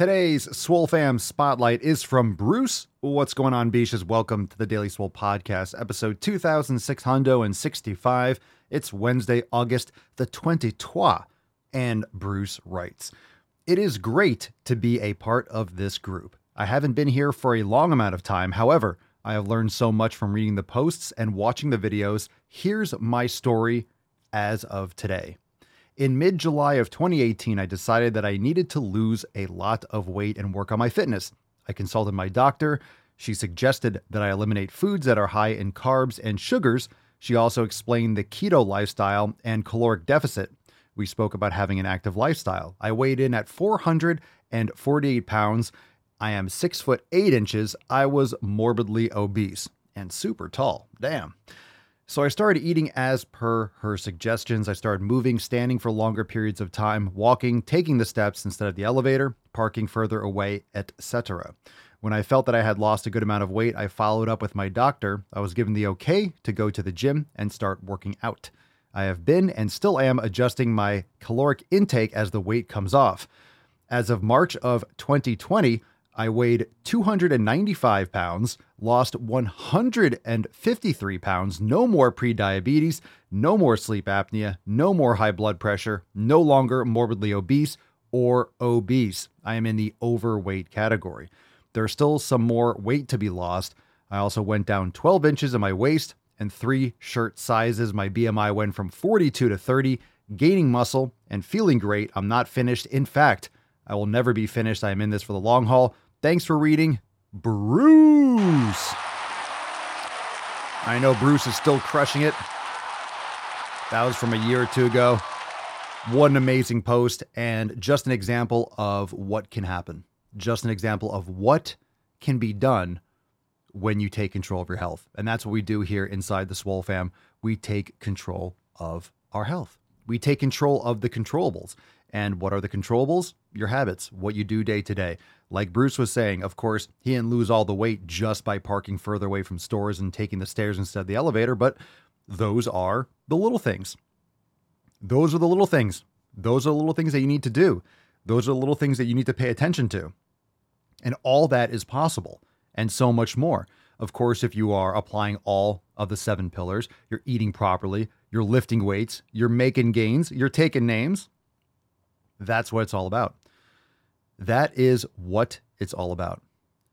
Today's Swole Fam Spotlight is from Bruce. What's going on, Beaches? Welcome to the Daily Swole Podcast, episode 2665. It's Wednesday, August the 23rd. And Bruce writes It is great to be a part of this group. I haven't been here for a long amount of time. However, I have learned so much from reading the posts and watching the videos. Here's my story as of today. In mid July of 2018, I decided that I needed to lose a lot of weight and work on my fitness. I consulted my doctor. She suggested that I eliminate foods that are high in carbs and sugars. She also explained the keto lifestyle and caloric deficit. We spoke about having an active lifestyle. I weighed in at 448 pounds. I am six foot eight inches. I was morbidly obese and super tall. Damn. So I started eating as per her suggestions. I started moving, standing for longer periods of time, walking, taking the steps instead of the elevator, parking further away, etc. When I felt that I had lost a good amount of weight, I followed up with my doctor. I was given the okay to go to the gym and start working out. I have been and still am adjusting my caloric intake as the weight comes off. As of March of 2020, I weighed 295 pounds, lost 153 pounds, no more prediabetes, no more sleep apnea, no more high blood pressure, no longer morbidly obese or obese. I am in the overweight category. There's still some more weight to be lost. I also went down 12 inches in my waist and three shirt sizes. My BMI went from 42 to 30, gaining muscle and feeling great. I'm not finished. In fact, I will never be finished. I am in this for the long haul. Thanks for reading, Bruce. I know Bruce is still crushing it. That was from a year or two ago. What an amazing post, and just an example of what can happen. Just an example of what can be done when you take control of your health. And that's what we do here inside the Swole Fam. We take control of our health. We take control of the controllables. And what are the controllables? Your habits, what you do day to day. Like Bruce was saying, of course, he didn't lose all the weight just by parking further away from stores and taking the stairs instead of the elevator, but those are the little things. Those are the little things. Those are the little things that you need to do. Those are the little things that you need to pay attention to. And all that is possible and so much more. Of course, if you are applying all of the seven pillars, you're eating properly, you're lifting weights, you're making gains, you're taking names. That's what it's all about. That is what it's all about.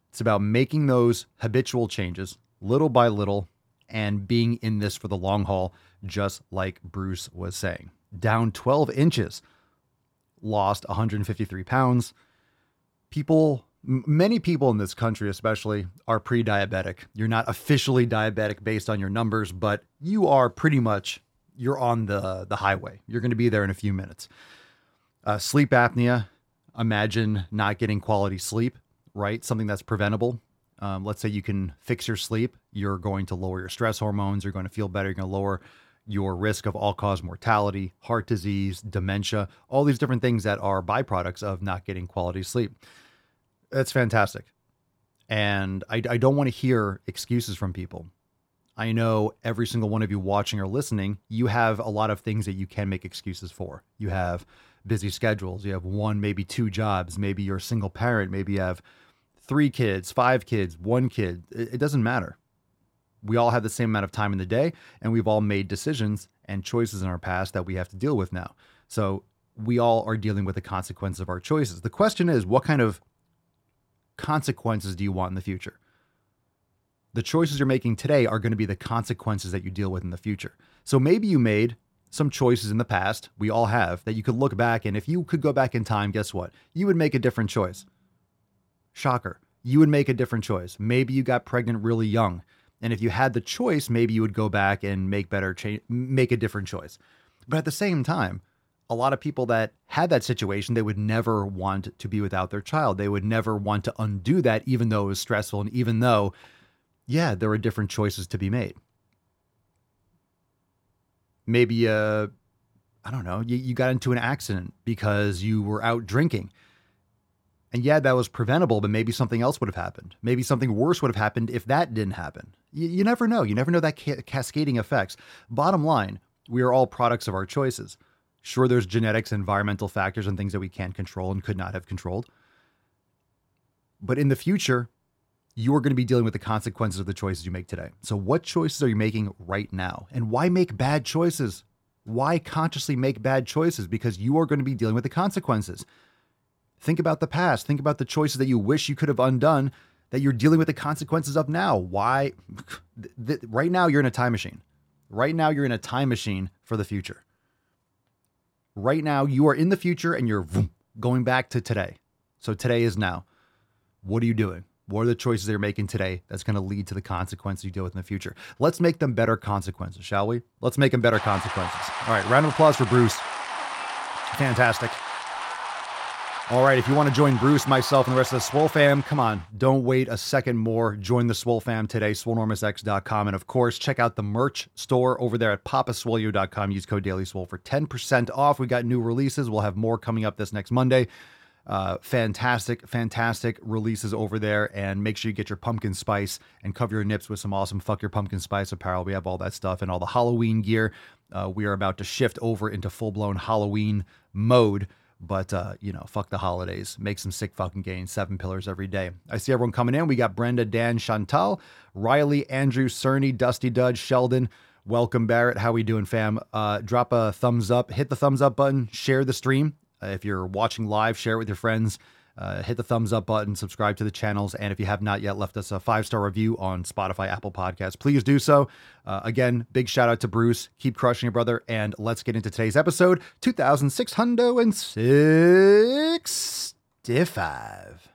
It's about making those habitual changes little by little and being in this for the long haul, just like Bruce was saying. Down 12 inches, lost 153 pounds. People, many people in this country, especially, are pre diabetic. You're not officially diabetic based on your numbers, but you are pretty much. You're on the, the highway. You're going to be there in a few minutes. Uh, sleep apnea imagine not getting quality sleep, right? Something that's preventable. Um, let's say you can fix your sleep, you're going to lower your stress hormones, you're going to feel better, you're going to lower your risk of all cause mortality, heart disease, dementia, all these different things that are byproducts of not getting quality sleep. That's fantastic. And I, I don't want to hear excuses from people. I know every single one of you watching or listening, you have a lot of things that you can make excuses for. You have busy schedules. You have one, maybe two jobs. Maybe you're a single parent. Maybe you have three kids, five kids, one kid. It, it doesn't matter. We all have the same amount of time in the day, and we've all made decisions and choices in our past that we have to deal with now. So we all are dealing with the consequences of our choices. The question is, what kind of consequences do you want in the future? The choices you're making today are going to be the consequences that you deal with in the future. So maybe you made some choices in the past, we all have, that you could look back and if you could go back in time, guess what? You would make a different choice. Shocker. You would make a different choice. Maybe you got pregnant really young. And if you had the choice, maybe you would go back and make better change, make a different choice. But at the same time, a lot of people that had that situation, they would never want to be without their child. They would never want to undo that, even though it was stressful and even though, yeah, there were different choices to be made maybe uh I don't know, you, you got into an accident because you were out drinking. And yeah, that was preventable, but maybe something else would have happened. Maybe something worse would have happened if that didn't happen. You, you never know. You never know that ca- cascading effects. Bottom line, we are all products of our choices. Sure, there's genetics, environmental factors, and things that we can't control and could not have controlled. But in the future, you're going to be dealing with the consequences of the choices you make today. So, what choices are you making right now? And why make bad choices? Why consciously make bad choices? Because you are going to be dealing with the consequences. Think about the past. Think about the choices that you wish you could have undone that you're dealing with the consequences of now. Why? right now, you're in a time machine. Right now, you're in a time machine for the future. Right now, you are in the future and you're going back to today. So today is now. What are you doing? What are the choices they're making today that's going to lead to the consequences you deal with in the future? Let's make them better consequences, shall we? Let's make them better consequences. All right, round of applause for Bruce. Fantastic. All right, if you want to join Bruce, myself, and the rest of the Swole fam, come on, don't wait a second more. Join the Swole fam today, swolenormousx.com. And of course, check out the merch store over there at papaswolio.com. Use code DailySwole for 10% off. We got new releases. We'll have more coming up this next Monday. Uh, fantastic, fantastic releases over there. And make sure you get your pumpkin spice and cover your nips with some awesome fuck your pumpkin spice apparel. We have all that stuff and all the Halloween gear. Uh, we are about to shift over into full blown Halloween mode. But uh, you know, fuck the holidays. Make some sick fucking gains. Seven pillars every day. I see everyone coming in. We got Brenda, Dan, Chantal, Riley, Andrew, Cerny, Dusty Dudge, Sheldon. Welcome, Barrett. How we doing, fam? Uh, drop a thumbs up. Hit the thumbs up button. Share the stream. Uh, if you're watching live, share it with your friends. Uh, hit the thumbs up button, subscribe to the channels, and if you have not yet left us a five star review on Spotify, Apple Podcasts, please do so. Uh, again, big shout out to Bruce. Keep crushing your brother. And let's get into today's episode 2665.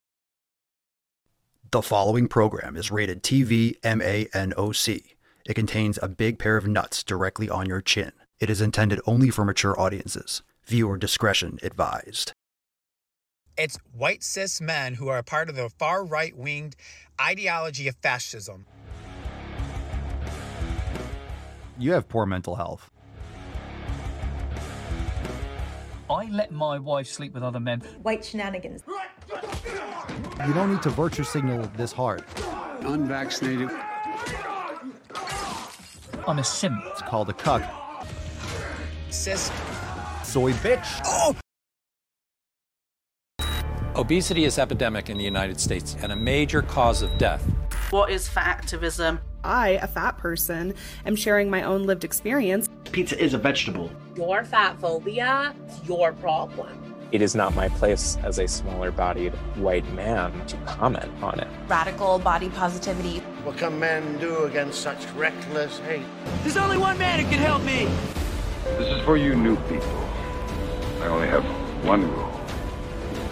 The following program is rated TV MANOC. It contains a big pair of nuts directly on your chin. It is intended only for mature audiences. Viewer discretion advised. It's white cis men who are a part of the far right winged ideology of fascism. You have poor mental health. I let my wife sleep with other men. White shenanigans. You don't need to virtue signal this hard. Unvaccinated. I'm a simp. It's called a cuck. Cis. Soy bitch. Oh! Obesity is epidemic in the United States and a major cause of death. What is fat activism? I, a fat person, am sharing my own lived experience. Pizza is a vegetable. Your fat phobia is your problem. It is not my place as a smaller bodied white man to comment on it. Radical body positivity. What can men do against such reckless hate? There's only one man who can help me. This is for you new people. I only have one rule.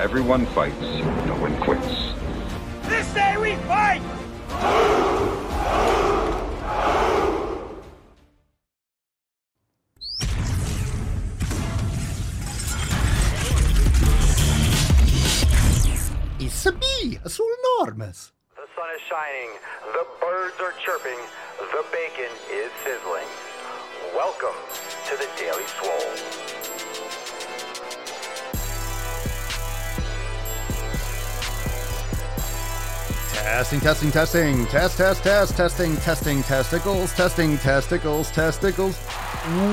Everyone fights, no one quits. This day we fight! It's a me, a so enormous. The sun is shining, the birds are chirping, the bacon is sizzling. Welcome to the Daily Swole. Testing, testing, testing, test, test, test, testing, testing, testicles, testing, testicles, testicles.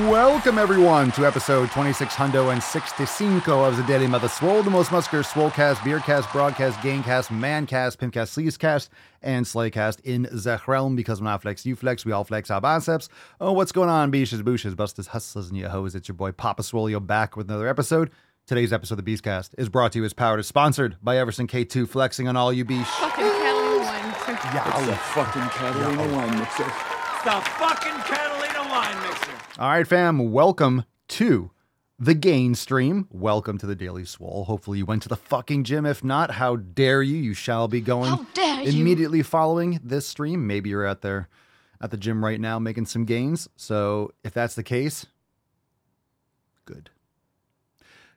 Welcome everyone to episode 2665 of the Daily Mother Swole, the most muscular swolecast, beercast, broadcast, gamecast, mancast, pimpcast, sleazecast, and slaycast in the realm because when I flex, you flex, we all flex our biceps. Oh, what's going on, beaches, booshes, busters, hustlers, and your hoes? It's your boy Papa Swole, you're back with another episode. Today's episode of the Beastcast is brought to you as powered, is sponsored by Everson K2, flexing on all you beash. Fucking Catalina wine mixer. Yeah, it's the fucking Catalina yeah. wine mixer. It's the fucking Catalina wine mixer. All right, fam, welcome to the Gain Stream. Welcome to the Daily Swole. Hopefully, you went to the fucking gym. If not, how dare you? You shall be going how dare you? immediately following this stream. Maybe you're out there at the gym right now making some gains. So, if that's the case, good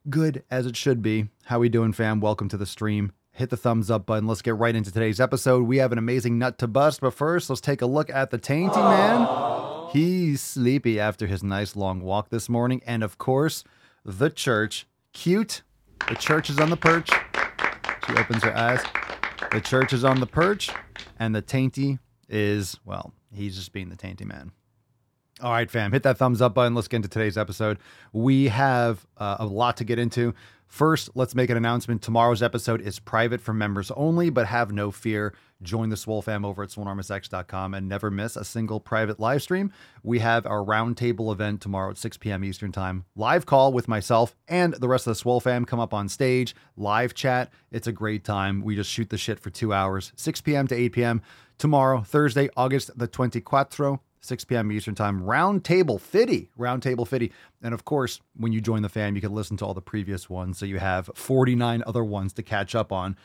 good as it should be. How we doing, fam? Welcome to the stream. Hit the thumbs up button. Let's get right into today's episode. We have an amazing nut to bust, but first, let's take a look at the tainty man. He's sleepy after his nice long walk this morning, and of course, the church. Cute. The church is on the perch. She opens her eyes. The church is on the perch, and the tainty is well, he's just being the tainty man. All right, fam, hit that thumbs up button. Let's get into today's episode. We have uh, a lot to get into. First, let's make an announcement. Tomorrow's episode is private for members only, but have no fear. Join the Swole fam over at swolenormousx.com and never miss a single private live stream. We have our roundtable event tomorrow at 6 p.m. Eastern Time. Live call with myself and the rest of the Swole fam come up on stage, live chat. It's a great time. We just shoot the shit for two hours, 6 p.m. to 8 p.m. Tomorrow, Thursday, August the 24, 6 p.m. Eastern Time. Roundtable Fitty. Roundtable Fitty. And of course, when you join the fam, you can listen to all the previous ones. So you have 49 other ones to catch up on.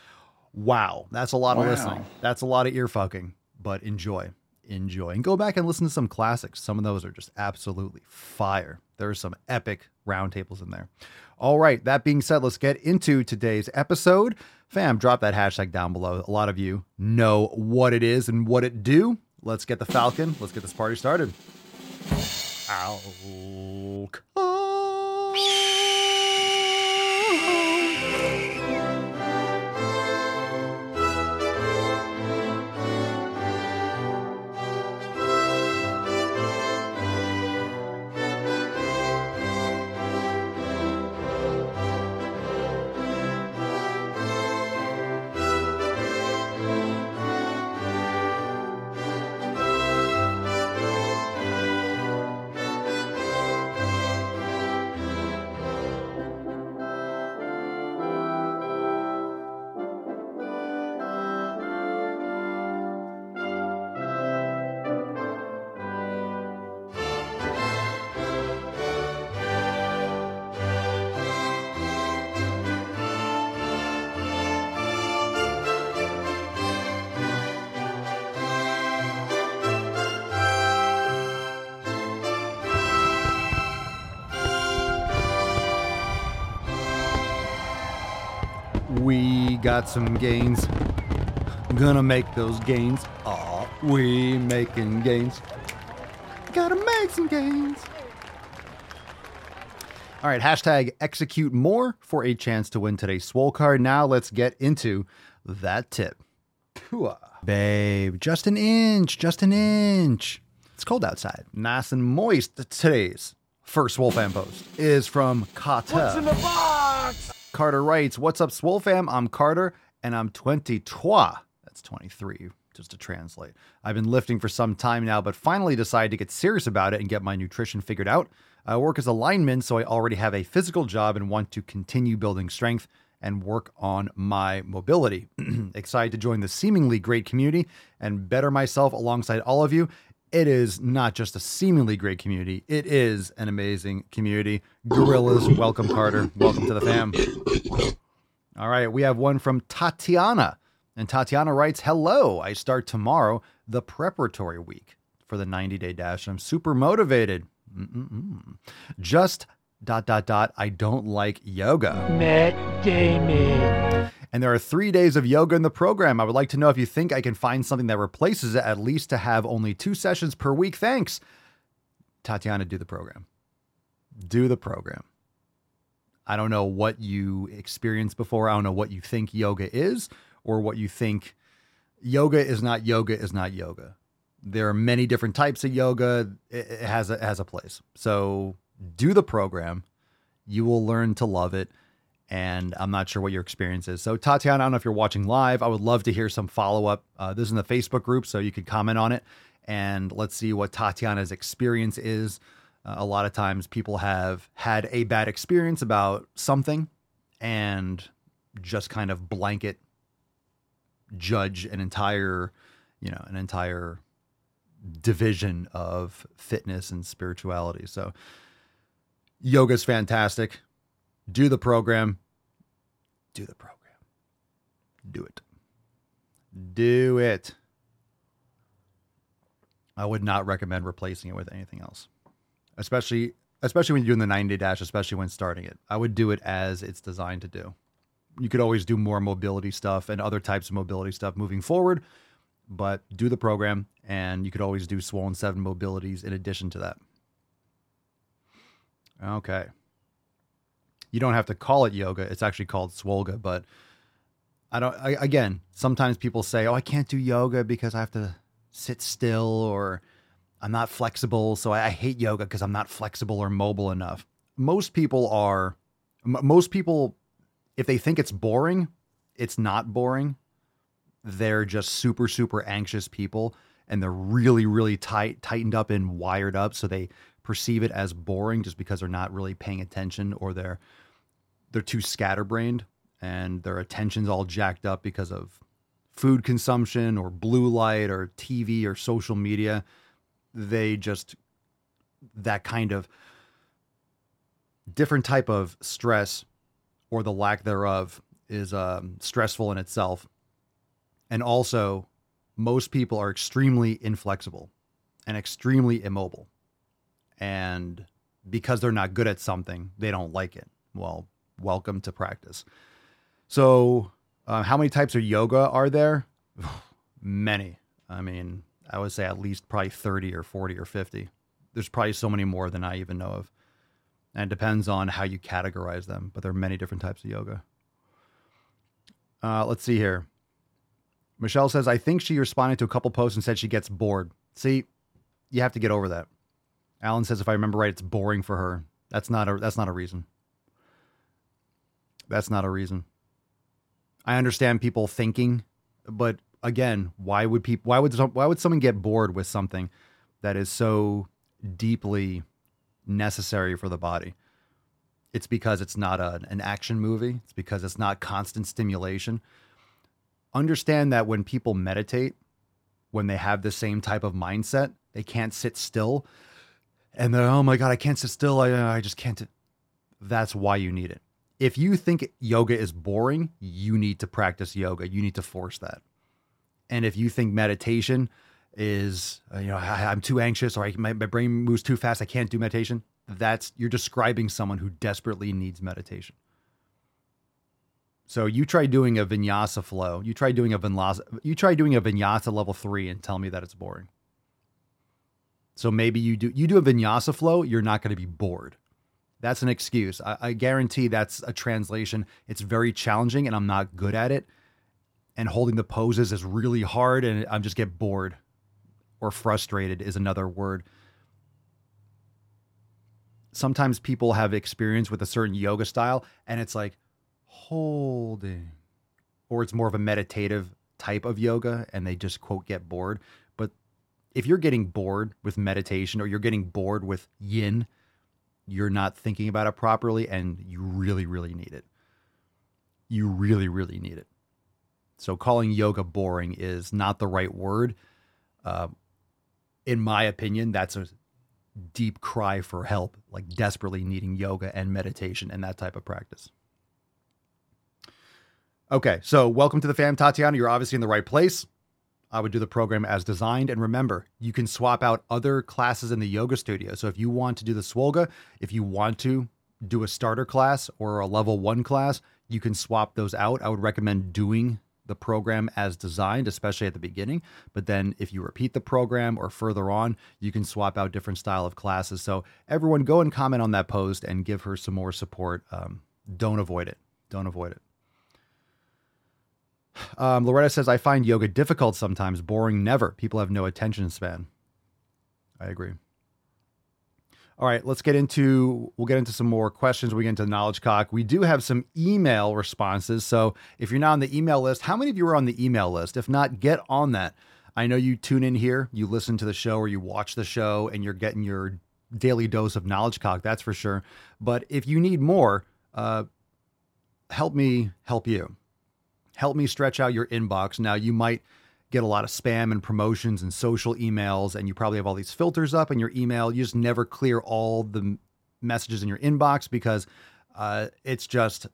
Wow. That's a lot Wow. of listening. That's a lot of ear fucking, but enjoy. Enjoy. And go back and listen to some classics. Some of those are just absolutely fire. There are some epic roundtables in there. All right. That being said, let's get into today's episode. Fam, drop that hashtag down below. A lot of you know what it is and what it do. Let's get the Falcon. Let's get this party started. Ow. Got some gains. Gonna make those gains. Aw, we making gains. Gotta make some gains. All right, hashtag execute more for a chance to win today's swole card. Now let's get into that tip. Pooah. Babe, just an inch, just an inch. It's cold outside, nice and moist. Today's first Swole Fam post is from Carter. What's in the box? Carter writes, What's up, Swole fam? I'm Carter and I'm 23. That's 23, just to translate. I've been lifting for some time now, but finally decided to get serious about it and get my nutrition figured out. I work as a lineman, so I already have a physical job and want to continue building strength and work on my mobility. Excited to join the seemingly great community and better myself alongside all of you. It is not just a seemingly great community, it is an amazing community. Gorillas, welcome, Carter. Welcome to the fam. All right, we have one from Tatiana. And Tatiana writes Hello, I start tomorrow, the preparatory week for the 90 day dash. I'm super motivated. Mm-mm-mm. Just dot dot dot. I don't like yoga. Matt Damon. And there are three days of yoga in the program. I would like to know if you think I can find something that replaces it, at least to have only two sessions per week. Thanks. Tatiana, do the program. Do the program. I don't know what you experienced before. I don't know what you think yoga is or what you think yoga is not yoga is not yoga. There are many different types of yoga. It has a, it has a place. So do the program. You will learn to love it. And I'm not sure what your experience is. So Tatiana, I don't know if you're watching live. I would love to hear some follow up. Uh, this is in the Facebook group, so you could comment on it. And let's see what Tatiana's experience is. Uh, a lot of times people have had a bad experience about something and just kind of blanket judge an entire, you know, an entire division of fitness and spirituality. So yoga's fantastic. Do the program. Do the program. Do it. Do it. I would not recommend replacing it with anything else. Especially especially when you're doing the 90 day dash, especially when starting it. I would do it as it's designed to do. You could always do more mobility stuff and other types of mobility stuff moving forward, but do the program and you could always do swollen seven mobilities in addition to that. Okay. You don't have to call it yoga. It's actually called swolga, but I don't I, again, sometimes people say, "Oh, I can't do yoga because I have to sit still or I'm not flexible, so I, I hate yoga because I'm not flexible or mobile enough. Most people are, m- most people, if they think it's boring, it's not boring. They're just super, super anxious people and they're really, really tight, tightened up and wired up. So they perceive it as boring just because they're not really paying attention or they're they're too scatterbrained and their attention's all jacked up because of food consumption or blue light or TV or social media. They just that kind of different type of stress or the lack thereof is um, stressful in itself. And also, most people are extremely inflexible and extremely immobile. And because they're not good at something, they don't like it. Well, welcome to practice. So, uh, how many types of yoga are there? many. I mean, I would say at least probably 30 or 40 or 50. There's probably so many more than I even know of. And it depends on how you categorize them, but there are many different types of yoga. Uh, let's see here. Michelle says, I think she responded to a couple posts and said she gets bored. See, you have to get over that. Alan says, if I remember right, it's boring for her. That's not a that's not a reason. That's not a reason. I understand people thinking, but again, why would people why would why would someone get bored with something that is so deeply necessary for the body? It's because it's not a, an action movie. It's because it's not constant stimulation. Understand that when people meditate, when they have the same type of mindset, they can't sit still. And they're, oh my God, I can't sit still. I, I just can't. That's why you need it. If you think yoga is boring, you need to practice yoga. You need to force that. And if you think meditation is, uh, you know, I, am too anxious or I, my, my brain moves too fast, I can't do meditation, that's you're describing someone who desperately needs meditation. So you try doing a vinyasa flow. You try doing a vinyasa. You try doing a vinyasa level three and tell me that it's boring. So maybe you do you do a vinyasa flow. You're not going to be bored. That's an excuse. I, I guarantee that's a translation. It's very challenging, and I'm not good at it. And holding the poses is really hard, and I'm just get bored or frustrated is another word sometimes people have experience with a certain yoga style and it's like holding or it's more of a meditative type of yoga and they just quote get bored but if you're getting bored with meditation or you're getting bored with yin you're not thinking about it properly and you really really need it you really really need it so calling yoga boring is not the right word uh, in my opinion that's a deep cry for help, like desperately needing yoga and meditation and that type of practice. Okay, so welcome to the fam, Tatiana. You're obviously in the right place. I would do the program as designed. And remember, you can swap out other classes in the yoga studio. So if you want to do the Swolga, if you want to do a starter class or a level one class, you can swap those out. I would recommend doing the program as designed, especially at the beginning. But then if you repeat the program or further on, you can swap out different style of classes. So everyone go and comment on that post and give her some more support. Um, don't avoid it. Don't avoid it. Um, Loretta says, I find yoga difficult sometimes, boring never. People have no attention span. I agree. All right, let's get into we'll get into some more questions. We get into Knowledge Cock. We do have some email responses. So if you're not on the email list, how many of you are on the email list? If not, get on that. I know you tune in here, you listen to the show or you watch the show and you're getting your daily dose of knowledge cock, that's for sure. But if you need more, uh, help me help you. Help me stretch out your inbox. Now you might get a lot of spam and promotions and social emails, and you probably have all these filters up in your email. You just never clear all the messages in your inbox because uh, it's just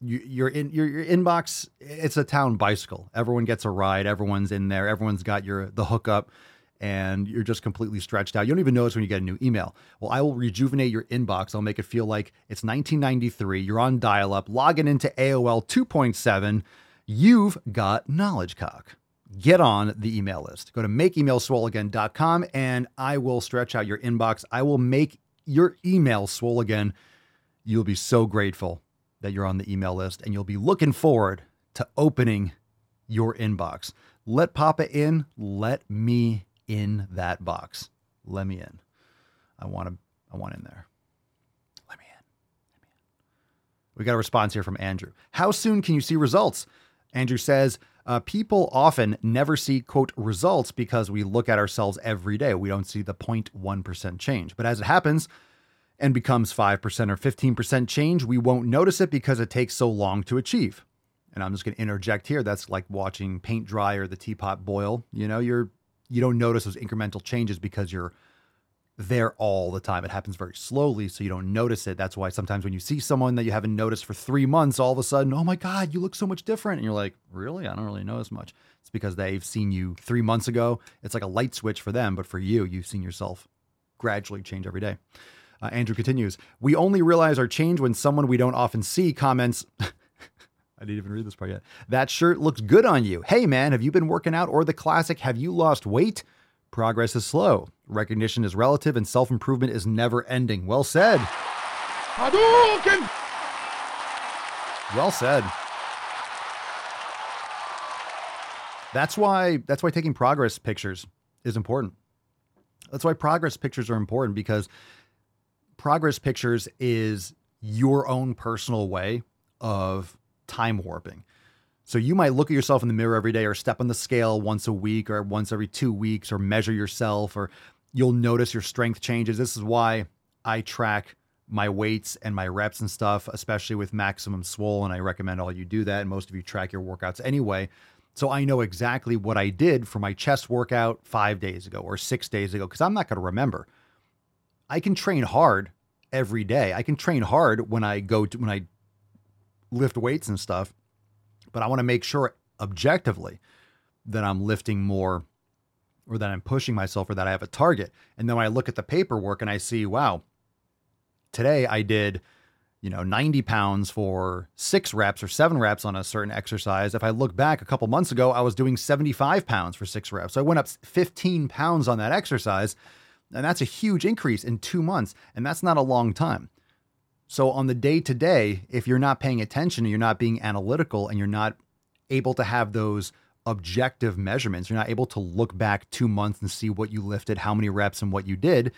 you, you're in your, your inbox. It's a town bicycle. Everyone gets a ride. Everyone's in there. Everyone's got your the hookup, and you're just completely stretched out. You don't even notice when you get a new email. Well, I will rejuvenate your inbox. I'll make it feel like it's 1993. You're on dial up, logging into AOL 2.7. You've got knowledge cock get on the email list. Go to makeemailswoleagain.com and I will stretch out your inbox. I will make your email swole again. You'll be so grateful that you're on the email list and you'll be looking forward to opening your inbox. Let Papa in, let me in that box. Let me in. I want to. I want in there. Let me in. Let me in. We got a response here from Andrew. How soon can you see results? Andrew says, uh, people often never see, quote, results because we look at ourselves every day. We don't see the 0.1% change. But as it happens and becomes 5% or 15% change, we won't notice it because it takes so long to achieve. And I'm just going to interject here. That's like watching paint dry or the teapot boil. You know, you're you don't notice those incremental changes because you're there all the time. It happens very slowly, so you don't notice it. That's why sometimes when you see someone that you haven't noticed for three months, all of a sudden, oh my God, you look so much different. And you're like, really? I don't really know as much. It's because they've seen you three months ago. It's like a light switch for them, but for you, you've seen yourself gradually change every day. Uh, Andrew continues, we only realize our change when someone we don't often see comments, I didn't even read this part yet. That shirt looks good on you. Hey man, have you been working out? Or the classic, have you lost weight? Progress is slow. Recognition is relative and self improvement is never ending. Well said. Hadouken! Well said. That's why that's why taking progress pictures is important. That's why progress pictures are important because progress pictures is your own personal way of time warping. So you might look at yourself in the mirror every day or step on the scale once a week or once every 2 weeks or measure yourself or you'll notice your strength changes. This is why I track my weights and my reps and stuff, especially with Maximum Swole and I recommend all you do that and most of you track your workouts anyway. So I know exactly what I did for my chest workout 5 days ago or 6 days ago cuz I'm not going to remember. I can train hard every day. I can train hard when I go to when I lift weights and stuff, but I want to make sure objectively that I'm lifting more or that I'm pushing myself or that I have a target. And then when I look at the paperwork and I see, wow, today I did, you know, 90 pounds for six reps or seven reps on a certain exercise. If I look back a couple months ago, I was doing 75 pounds for six reps. So I went up 15 pounds on that exercise. And that's a huge increase in two months. And that's not a long time. So, on the day to day, if you're not paying attention, you're not being analytical, and you're not able to have those objective measurements, you're not able to look back two months and see what you lifted, how many reps, and what you did,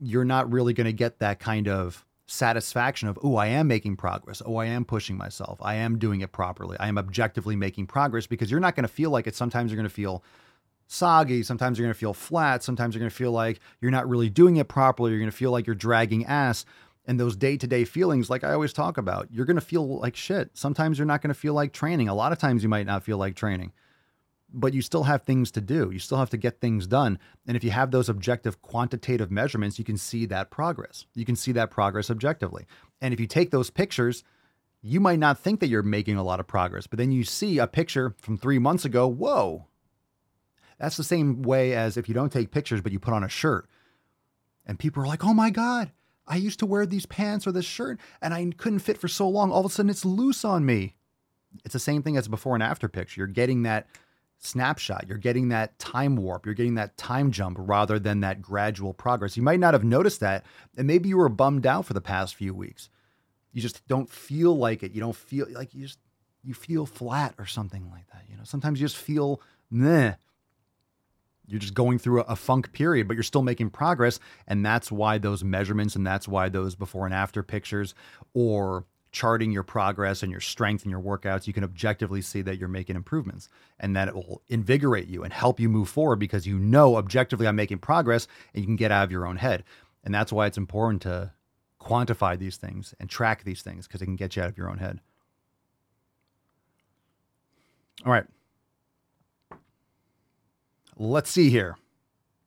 you're not really going to get that kind of satisfaction of, oh, I am making progress. Oh, I am pushing myself. I am doing it properly. I am objectively making progress because you're not going to feel like it. Sometimes you're going to feel soggy. Sometimes you're going to feel flat. Sometimes you're going to feel like you're not really doing it properly. You're going to feel like you're dragging ass. And those day to day feelings, like I always talk about, you're going to feel like shit. Sometimes you're not going to feel like training. A lot of times you might not feel like training, but you still have things to do. You still have to get things done. And if you have those objective quantitative measurements, you can see that progress. You can see that progress objectively. And if you take those pictures, you might not think that you're making a lot of progress, but then you see a picture from three months ago. Whoa, that's the same way as if you don't take pictures, but you put on a shirt. And people are like, oh my God, I used to wear these pants or this shirt and I couldn't fit for so long. All of a sudden it's loose on me. It's the same thing as before and after picture. You're getting that snapshot. You're getting that time warp. You're getting that time jump rather than that gradual progress. You might not have noticed that. And maybe you were bummed out for the past few weeks. You just don't feel like it. You don't feel like you just, you feel flat or something like that. You know, sometimes you just feel meh you're just going through a, a, funk period, but you're still making progress. And that's why those measurements and that's why those before and after pictures or charting your progress and your strength and your workouts, you can objectively see that you're making improvements and that it will invigorate you and help you move forward because you know objectively I'm making progress and you can get out of your own head. And that's why it's important to quantify these things and track these things because it can get you out of your own head. All right. Let's see here.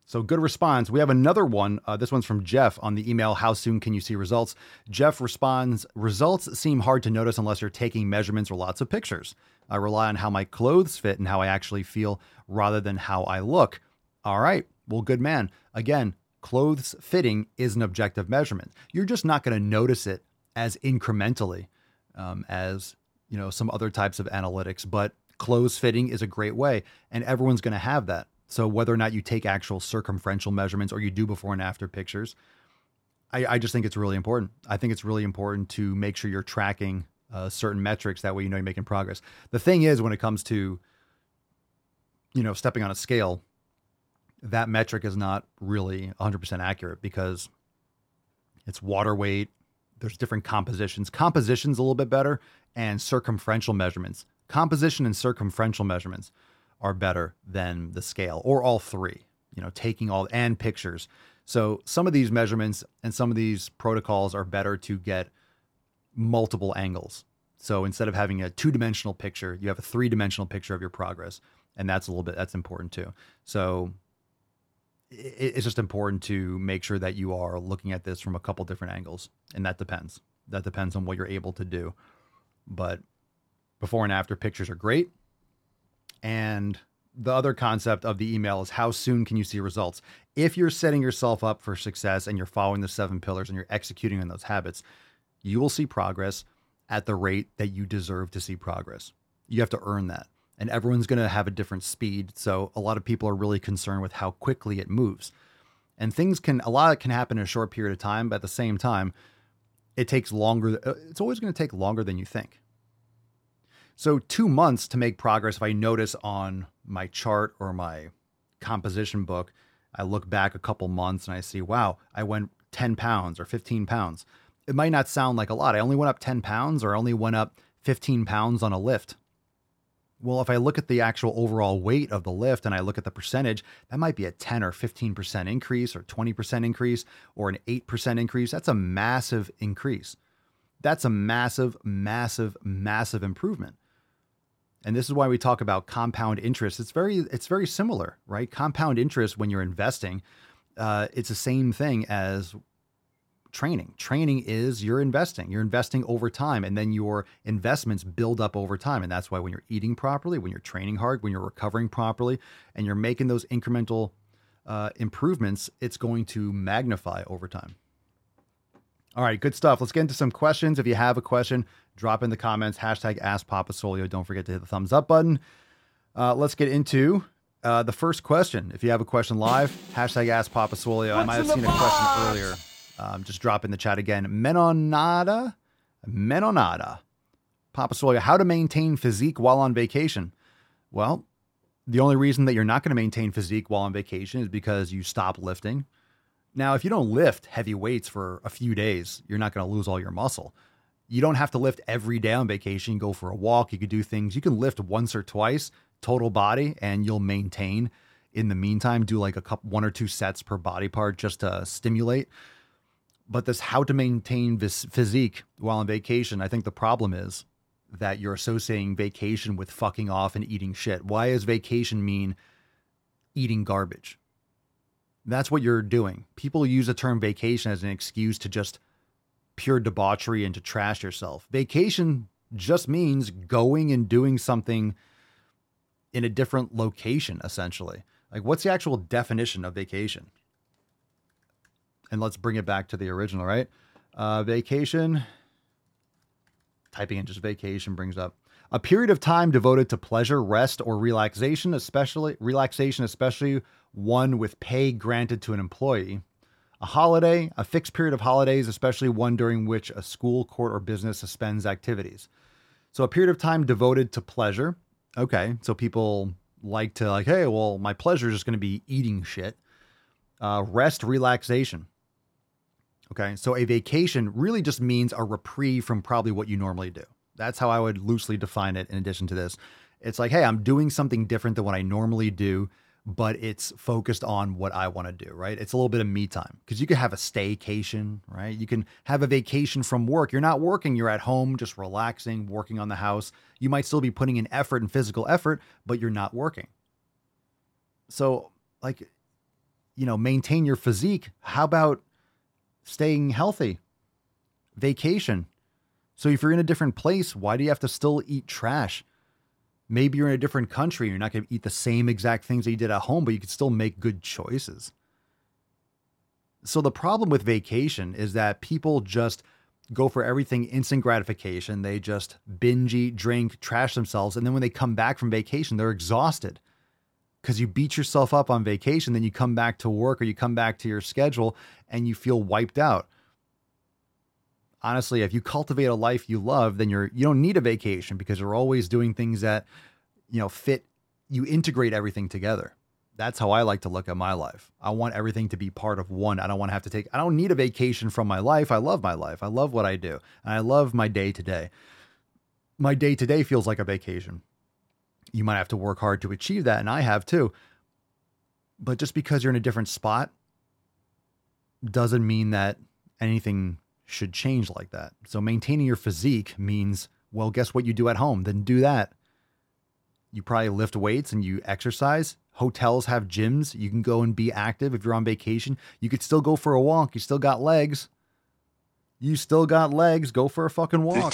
So good response. We have another one. Uh, this one's from Jeff on the email. How soon can you see results? Jeff responds Results seem hard to notice unless you're taking measurements or lots of pictures. I rely on how my clothes fit and how I actually feel rather than how I look. All right. Well, good man. Again, clothes fitting is an objective measurement. You're just not going to notice it as incrementally um, as you know some other types of analytics, but clothes fitting is a great way, and everyone's going to have that. So whether or not you take actual circumferential measurements or you do before and after pictures, I, I just think it's really important. I think it's really important to make sure you're tracking uh, certain metrics. That way, you know you're making progress. The thing is, when it comes to, you know, stepping on a scale, that metric is not really 100% accurate because it's water weight. There's different compositions. Composition's a little bit better, and circumferential measurements. Composition and circumferential measurements are better than the scale, or all three. You know, taking all and pictures. So some of these measurements and some of these protocols are better to get multiple angles. So instead of having a two-dimensional picture, you have a three-dimensional picture of your progress, and that's a little bit that's important too. So it's just important to make sure that you are looking at this from a couple different angles, and that depends. That depends on what you're able to do. But before and after pictures are great. And the other concept of the email is how soon can you see results? If you're setting yourself up for success and you're following the seven pillars and you're executing on those habits, you will see progress at the rate that you deserve to see progress. You have to earn that and everyone's going to have a different speed. So a lot of people are really concerned with how quickly it moves. And things can, a lot of it can happen in a short period of time, but at the same time, it takes longer. Uh, it's always going to take longer than you think. So, two months to make progress, if I notice on my chart or my composition book, I look back a couple months and I see, wow, I went 10 pounds or 15 pounds. It might not sound like a lot. I only went up 10 pounds or I only went up 15 pounds on a lift. Well, if I look at the actual overall weight of the lift and I look at the percentage, that might be a 10 or 15% increase or 20% increase or an 8% increase. That's a massive increase. That's a massive, massive, massive improvement. And this is why we talk about compound interest. It's very, it's very similar, right? Compound interest when you're investing, uh, it's the same thing as training. Training is you're investing. You're investing over time, and then your investments build up over time. And that's why when you're eating properly, when you're training hard, when you're recovering properly, and you're making those incremental uh, improvements, it's going to magnify over time. All right, good stuff. Let's get into some questions. If you have a question, drop in the comments. Hashtag Ask Papa Swolio. Don't forget to hit the thumbs up button. Uh, let's get into uh, the first question. If you have a question live, hashtag Ask Papa Swolio. I might have seen a question earlier. Um, just drop in the chat again. Menonada, Menonada, Papa Swolio. how to maintain physique while on vacation. Well, the only reason that you're not going to maintain physique while on vacation is because you stop lifting. Now, if you don't lift heavy weights for a few days, you're not going to lose all your muscle. You don't have to lift every day on vacation. Go for a walk. You could do things. You can lift once or twice total body, and you'll maintain. In the meantime, do like a couple, one or two sets per body part just to stimulate. But this how to maintain this physique while on vacation, I think the problem is that you're associating vacation with fucking off and eating shit. Why does vacation mean eating garbage? That's what you're doing. People use the term vacation as an excuse to just pure debauchery and to trash yourself. Vacation just means going and doing something in a different location, essentially. Like, what's the actual definition of vacation? and let's bring it back to the original, right? Uh, vacation. Typing in just vacation brings up a period of time devoted to pleasure, rest, or relaxation, especially relaxation, especially one with pay granted to an employee. A holiday, a fixed period of holidays, especially one during which a school, court, or business suspends activities. So a period of time devoted to pleasure. Okay, so people like to like, hey, well, my pleasure is just going to be eating shit. Uh, rest, relaxation. Okay. So a vacation really just means a reprieve from probably what you normally do. That's how I would loosely define it in addition to this. It's like, hey, I'm doing something different than what I normally do, but it's focused on what I want to do, right? It's a little bit of me time because you can have a staycation, right? You can have a vacation from work. You're not working, you're at home, just relaxing, working on the house. You might still be putting in effort and physical effort, but you're not working. So, like, you know, maintain your physique. How about staying healthy, vacation. So if you're in a different place, why do you have to still eat trash? Maybe you're in a different country and you're not going to eat the same exact things that you did at home, but you can still make good choices. So the problem with vacation is that people just go for everything instant gratification. They just binge eat, drink, trash themselves. And then when they come back from vacation, they're exhausted because you beat yourself up on vacation, then you come back to work or you come back to your schedule and you feel wiped out. Honestly, if you cultivate a life you love, then you're you don't need a vacation because you're always doing things that you know fit you integrate everything together. That's how I like to look at my life. I want everything to be part of one. I don't want to have to take, I don't need a vacation from my life. I love my life. I love what I do. And I love my day to day. My day to day feels like a vacation. You might have to work hard to achieve that. And I have too. But just because you're in a different spot doesn't mean that anything should change like that. So maintaining your physique means, well, guess what you do at home? Then do that. You probably lift weights and you exercise. Hotels have gyms. You can go and be active if you're on vacation. You could still go for a walk. You still got legs. You still got legs. Go for a fucking walk.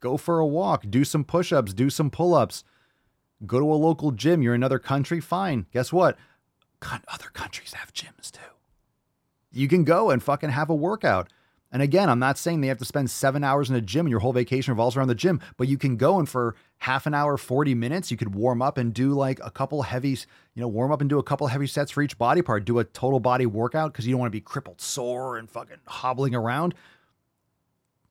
Go for a walk. Do some push ups. Do some pull ups. Go to a local gym. You're in another country. Fine. Guess what? Other countries have gyms too. You can go and fucking have a workout. And again, I'm not saying they have to spend seven hours in a gym and your whole vacation revolves around the gym, but you can go and for half an hour, 40 minutes, you could warm up and do like a couple heavy, you know, warm up and do a couple heavy sets for each body part. Do a total body workout because you don't want to be crippled sore and fucking hobbling around.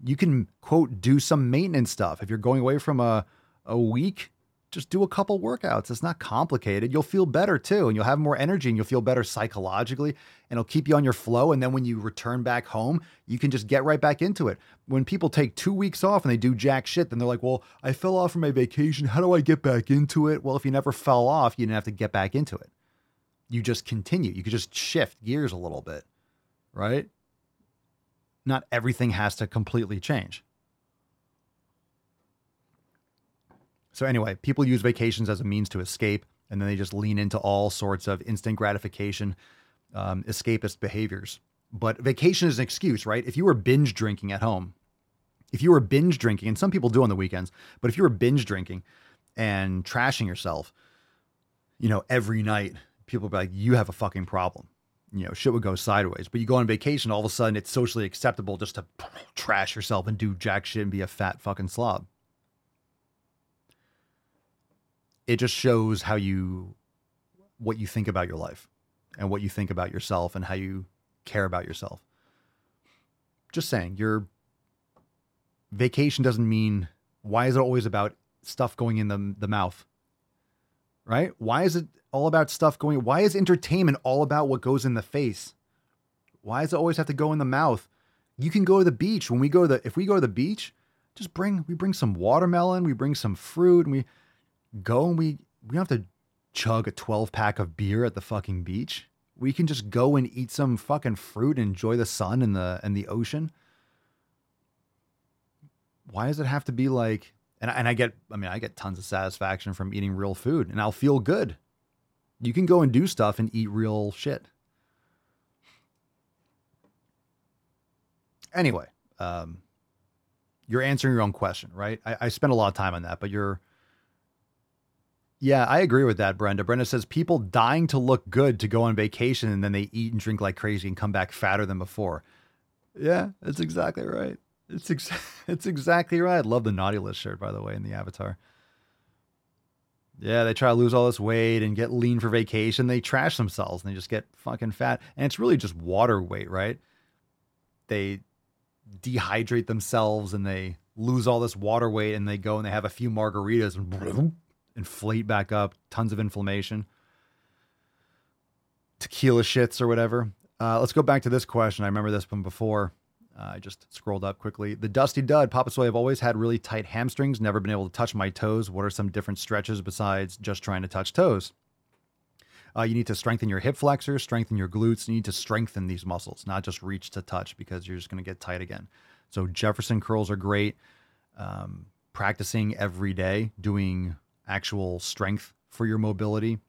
You can, quote, do some maintenance stuff. If you're going away from a, a week, just do a couple workouts. It's not complicated. You'll feel better too, and you'll have more energy and you'll feel better psychologically, and it'll keep you on your flow. And then when you return back home, you can just get right back into it. When people take two weeks off and they do jack shit, then they're like, Well, I fell off from my vacation. How do I get back into it? Well, if you never fell off, you didn't have to get back into it. You just continue. You could just shift gears a little bit, right? Not everything has to completely change. So anyway, people use vacations as a means to escape, and then they just lean into all sorts of instant gratification, um, escapist behaviors. But vacation is an excuse, right? If you were binge drinking at home, if you were binge drinking, and some people do on the weekends, but if you were binge drinking and trashing yourself, you know, every night, people be like, you have a fucking problem. You know, shit would go sideways. But you go on vacation, all of a sudden it's socially acceptable just to trash yourself and do jack shit and be a fat fucking slob. It just shows how you what you think about your life and what you think about yourself and how you care about yourself. Just saying, your vacation doesn't mean why is it always about stuff going in the the mouth? Right? Why is it all about stuff going why is entertainment all about what goes in the face? Why does it always have to go in the mouth? You can go to the beach. When we go to the if we go to the beach, just bring we bring some watermelon, we bring some fruit, and we go and we we don't have to chug a 12 pack of beer at the fucking beach. We can just go and eat some fucking fruit and enjoy the sun and the and the ocean. Why does it have to be like and and I get I mean I get tons of satisfaction from eating real food and I'll feel good. You can go and do stuff and eat real shit. Anyway, um, you're answering your own question, right? I, I spent a lot of time on that, but you're yeah, I agree with that, Brenda. Brenda says people dying to look good to go on vacation and then they eat and drink like crazy and come back fatter than before. Yeah, that's exactly right. It's ex- it's exactly right. I love the naughty list shirt, by the way, in the avatar. Yeah, they try to lose all this weight and get lean for vacation. They trash themselves and they just get fucking fat. And it's really just water weight, right? They dehydrate themselves and they lose all this water weight and they go and they have a few margaritas and inflate back up, tons of inflammation, tequila shits or whatever. Uh, let's go back to this question. I remember this one before. Uh, I just scrolled up quickly. The Dusty Dud, Papa Soy, I've always had really tight hamstrings, never been able to touch my toes. What are some different stretches besides just trying to touch toes? Uh, you need to strengthen your hip flexors, strengthen your glutes. You need to strengthen these muscles, not just reach to touch because you're just going to get tight again. So Jefferson curls are great. Um, practicing every day, doing actual strength for your mobility.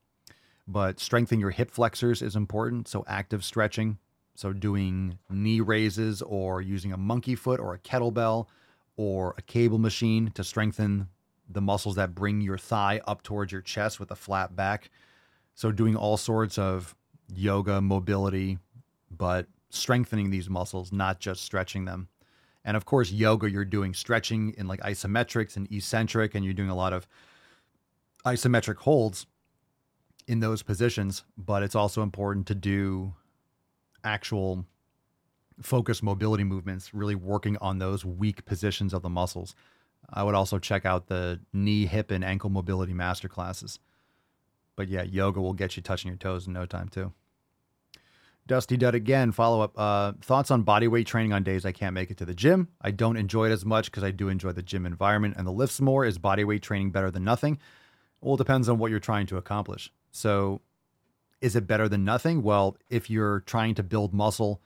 But strengthening your hip flexors is important. So, active stretching. So, doing knee raises or using a monkey foot or a kettlebell or a cable machine to strengthen the muscles that bring your thigh up towards your chest with a flat back. So, doing all sorts of yoga, mobility, but strengthening these muscles, not just stretching them. And of course, yoga, you're doing stretching in like isometrics and eccentric, and you're doing a lot of isometric holds in those positions, but it's also important to do actual focus mobility movements, really working on those weak positions of the muscles. I would also check out the knee, hip, and ankle mobility master classes. But yeah, yoga will get you touching your toes in no time too. Dusty Dud again, follow up. Uh, thoughts on body weight training on days I can't make it to the gym? I don't enjoy it as much because I do enjoy the gym environment and the lifts more. Is body weight training better than nothing? Well, it depends on what you're trying to accomplish. So, is it better than nothing? Well, if you're trying to build muscle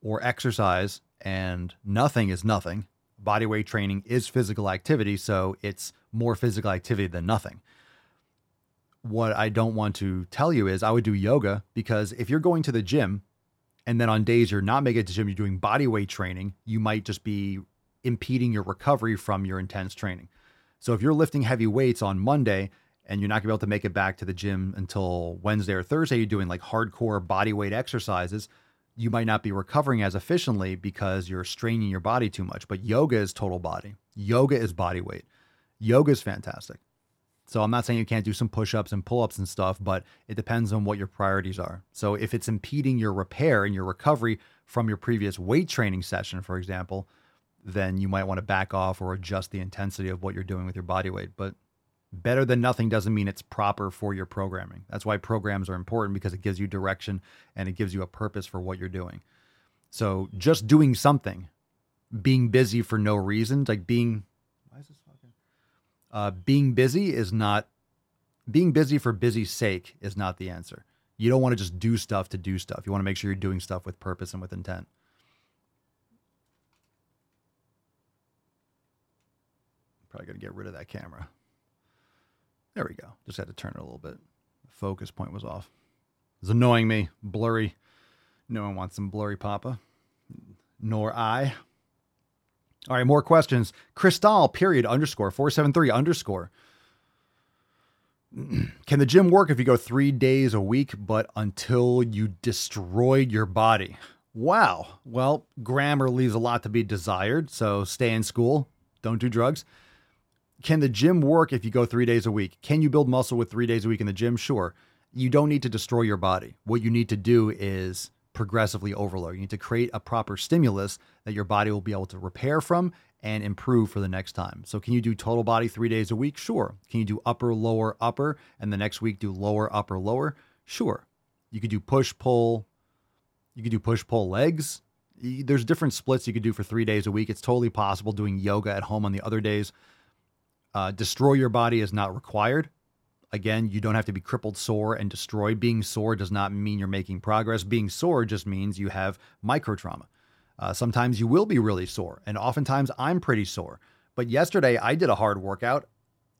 or exercise and nothing is nothing, body weight training is physical activity. So, it's more physical activity than nothing what I don't want to tell you is I would do yoga because if you're going to the gym and then on days you're not making it to gym, you're doing body weight training, you might just be impeding your recovery from your intense training. So if you're lifting heavy weights on Monday and you're not gonna be able to make it back to the gym until Wednesday or Thursday, you're doing like hardcore body weight exercises, you might not be recovering as efficiently because you're straining your body too much. But yoga is total body. Yoga is body weight. Yoga is fantastic. So I'm not saying you can't do some push-ups and pull-ups and stuff, but it depends on what your priorities are. So if it's impeding your repair and your recovery from your previous weight training session, for example, then you might want to back off or adjust the intensity of what you're doing with your body weight. But better than nothing doesn't mean it's proper for your programming. That's why programs are important because it gives you direction and it gives you a purpose for what you're doing. So just doing something, being busy for no reason, like being why is this uh, being busy is not being busy for busy's sake is not the answer. You don't want to just do stuff to do stuff. You want to make sure you're doing stuff with purpose and with intent. Probably to get rid of that camera. There we go. Just had to turn it a little bit. The focus point was off. It's annoying me. Blurry. No one wants some blurry papa. Nor I. All right, more questions. Crystal, period, underscore, 473, underscore. Can the gym work if you go three days a week, but until you destroyed your body? Wow. Well, grammar leaves a lot to be desired. So stay in school, don't do drugs. Can the gym work if you go three days a week? Can you build muscle with three days a week in the gym? Sure. You don't need to destroy your body. What you need to do is progressively overload. You need to create a proper stimulus that your body will be able to repair from and improve for the next time. So, can you do total body three days a week? Sure. Can you do upper, lower, upper, and the next week do lower, upper, lower? Sure. You could do push, pull. You could do push, pull legs. There's different splits you could do for three days a week. It's totally possible doing yoga at home on the other days. Uh, destroy your body is not required. Again, you don't have to be crippled, sore, and destroyed. Being sore does not mean you're making progress. Being sore just means you have micro trauma. Uh, sometimes you will be really sore, and oftentimes I'm pretty sore. But yesterday I did a hard workout.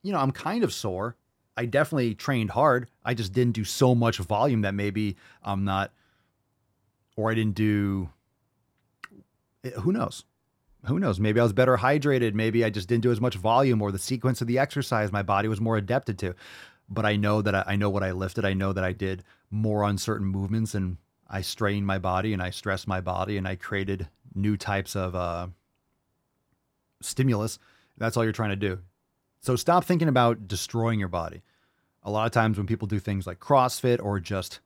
You know, I'm kind of sore. I definitely trained hard. I just didn't do so much volume that maybe I'm not, or I didn't do, eh, who knows? Who knows? Maybe I was better hydrated. Maybe I just didn't do as much volume, or the sequence of the exercise my body was more adapted to but I know that I, I know what I lifted. I know that I did more on certain movements and I strained my body and I stressed my body and I created new types of uh, stimulus. That's all you're trying to do. So stop thinking about destroying your body. A lot of times when people do things like CrossFit or just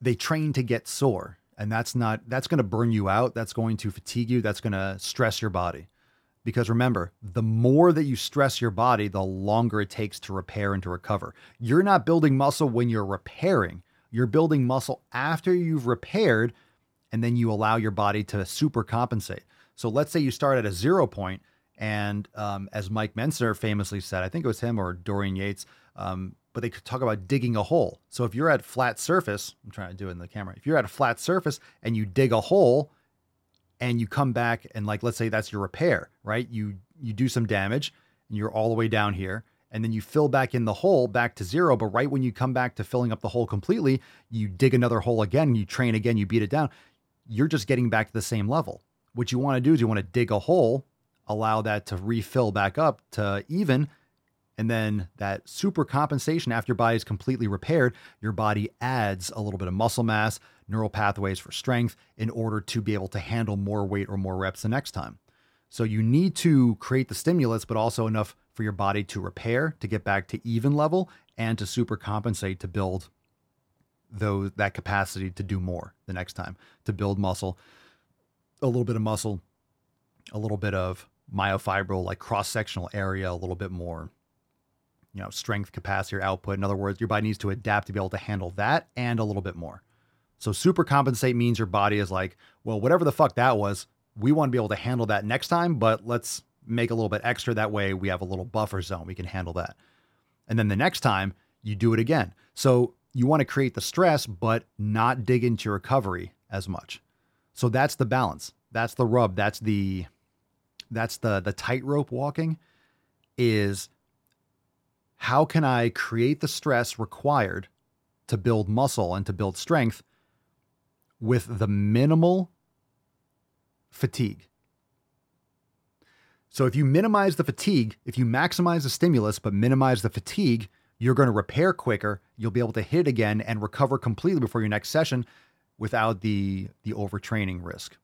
they train to get sore and that's not that's going to burn you out, that's going to fatigue you, that's going to stress your body. Because remember, the more that you stress your body, the longer it takes to repair and to recover. You're not building muscle when you're repairing, you're building muscle after you've repaired, and then you allow your body to super compensate. So let's say you start at a zero point, and um, as Mike Mentzer famously said, I think it was him or Dorian Yates, um, but they could talk about digging a hole. So if you're at flat surface, I'm trying to do it in the camera. If you're at a flat surface and you dig a hole, and you come back and like let's say that's your repair, right? You you do some damage and you're all the way down here and then you fill back in the hole back to zero, but right when you come back to filling up the hole completely, you dig another hole again, you train again, you beat it down. You're just getting back to the same level. What you want to do is you want to dig a hole, allow that to refill back up to even and then that super compensation after your body is completely repaired, your body adds a little bit of muscle mass, neural pathways for strength in order to be able to handle more weight or more reps the next time. So you need to create the stimulus, but also enough for your body to repair, to get back to even level, and to super compensate to build those that capacity to do more the next time, to build muscle, a little bit of muscle, a little bit of myofibril, like cross sectional area, a little bit more, you know, strength, capacity, or output. In other words, your body needs to adapt to be able to handle that and a little bit more. So super compensate means your body is like, well, whatever the fuck that was, we want to be able to handle that next time, but let's make a little bit extra. That way we have a little buffer zone. We can handle that. And then the next time you do it again. So you want to create the stress, but not dig into your recovery as much. So that's the balance. That's the rub. That's the that's the the tightrope walking is how can I create the stress required to build muscle and to build strength with the minimal fatigue. So if you minimize the fatigue, if you maximize the stimulus but minimize the fatigue, you're going to repair quicker. You'll be able to hit again and recover completely before your next session without the the overtraining risk.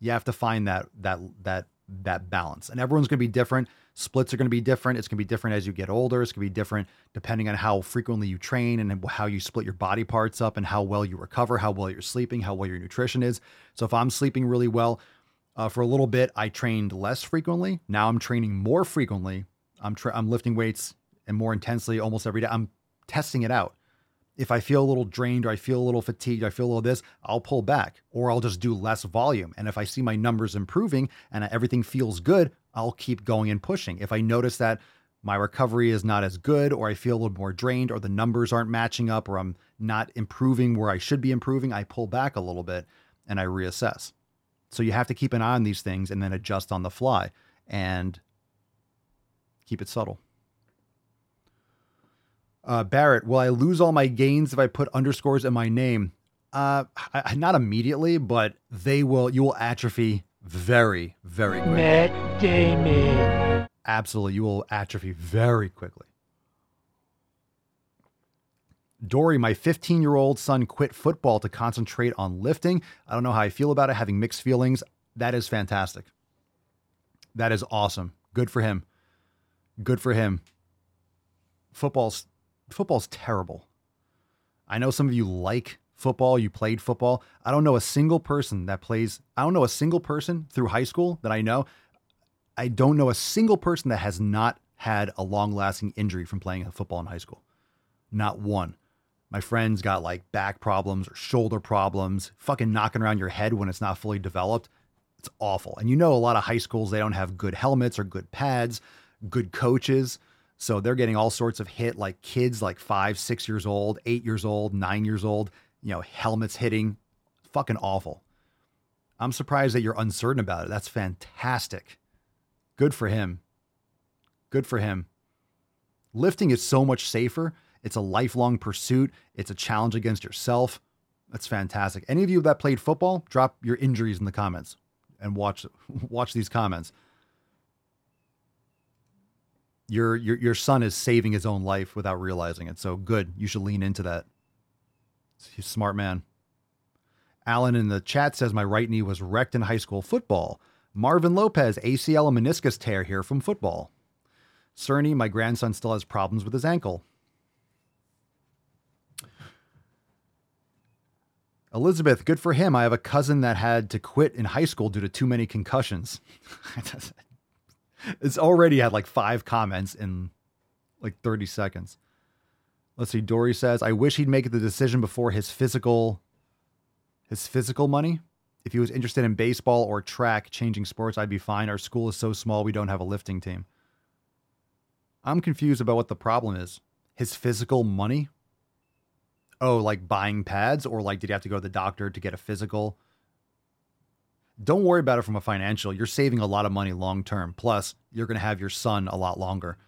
You have to find that that that that balance. And everyone's going to be different. Splits are going to be different. It's going to be different as you get older. It's going to be different depending on how frequently you train and how you split your body parts up and how well you recover, how well you're sleeping, how well your nutrition is. So if I'm sleeping really well, uh, for a little bit I trained less frequently. Now I'm training more frequently. I'm tra- I'm lifting weights and more intensely almost every day. I'm testing it out. If I feel a little drained or I feel a little fatigued, I feel a little this, I'll pull back or I'll just do less volume. And if I see my numbers improving and everything feels good, I'll keep going and pushing. If I notice that my recovery is not as good or I feel a little more drained or the numbers aren't matching up or I'm not improving where I should be improving, I pull back a little bit and I reassess. So you have to keep an eye on these things and then adjust on the fly and keep it subtle. Uh, Barrett, will I lose all my gains if I put underscores in my name? Uh, I, not immediately, but they will. You will atrophy very, very quickly. Matt Damon. Absolutely, you will atrophy very quickly. Dory, my 15 year old son quit football to concentrate on lifting. I don't know how I feel about it, having mixed feelings. That is fantastic. That is awesome. Good for him. Good for him. Football's football's terrible. I know some of you like football, you played football. I don't know a single person that plays, I don't know a single person through high school that I know. I don't know a single person that has not had a long lasting injury from playing football in high school. Not one. My friends got like back problems or shoulder problems, fucking knocking around your head when it's not fully developed. It's awful. And you know, a lot of high schools, they don't have good helmets or good pads, good coaches. So they're getting all sorts of hit, like kids like five, six years old, eight years old, nine years old, you know, helmets hitting. Fucking awful. I'm surprised that you're uncertain about it. That's fantastic. Good for him. Good for him. Lifting is so much safer. It's a lifelong pursuit. It's a challenge against yourself. That's fantastic. Any of you that played football, drop your injuries in the comments and watch watch these comments your your your son is saving his own life without realizing it. So good. You should lean into that. He's a smart man. Alan in the chat says my right knee was wrecked in high school football. Marvin Lopez, ACL and meniscus tear here from football. Cerny, my grandson still has problems with his ankle. Elizabeth, good for him. I have a cousin that had to quit in high school due to too many concussions. it's already had like five comments in like 30 seconds. Let's see. Dory says, I wish he'd make the decision before his physical his physical money. If he was interested in baseball or track, changing sports, I'd be fine. Our school is so small, we don't have a lifting team. I'm confused about what the problem is. His physical money? Oh, like buying pads? Or like, did he have to go to the doctor to get a physical? don't worry about it from a financial. You're saving a lot of money long term. Plus, you're going to have your son a lot longer,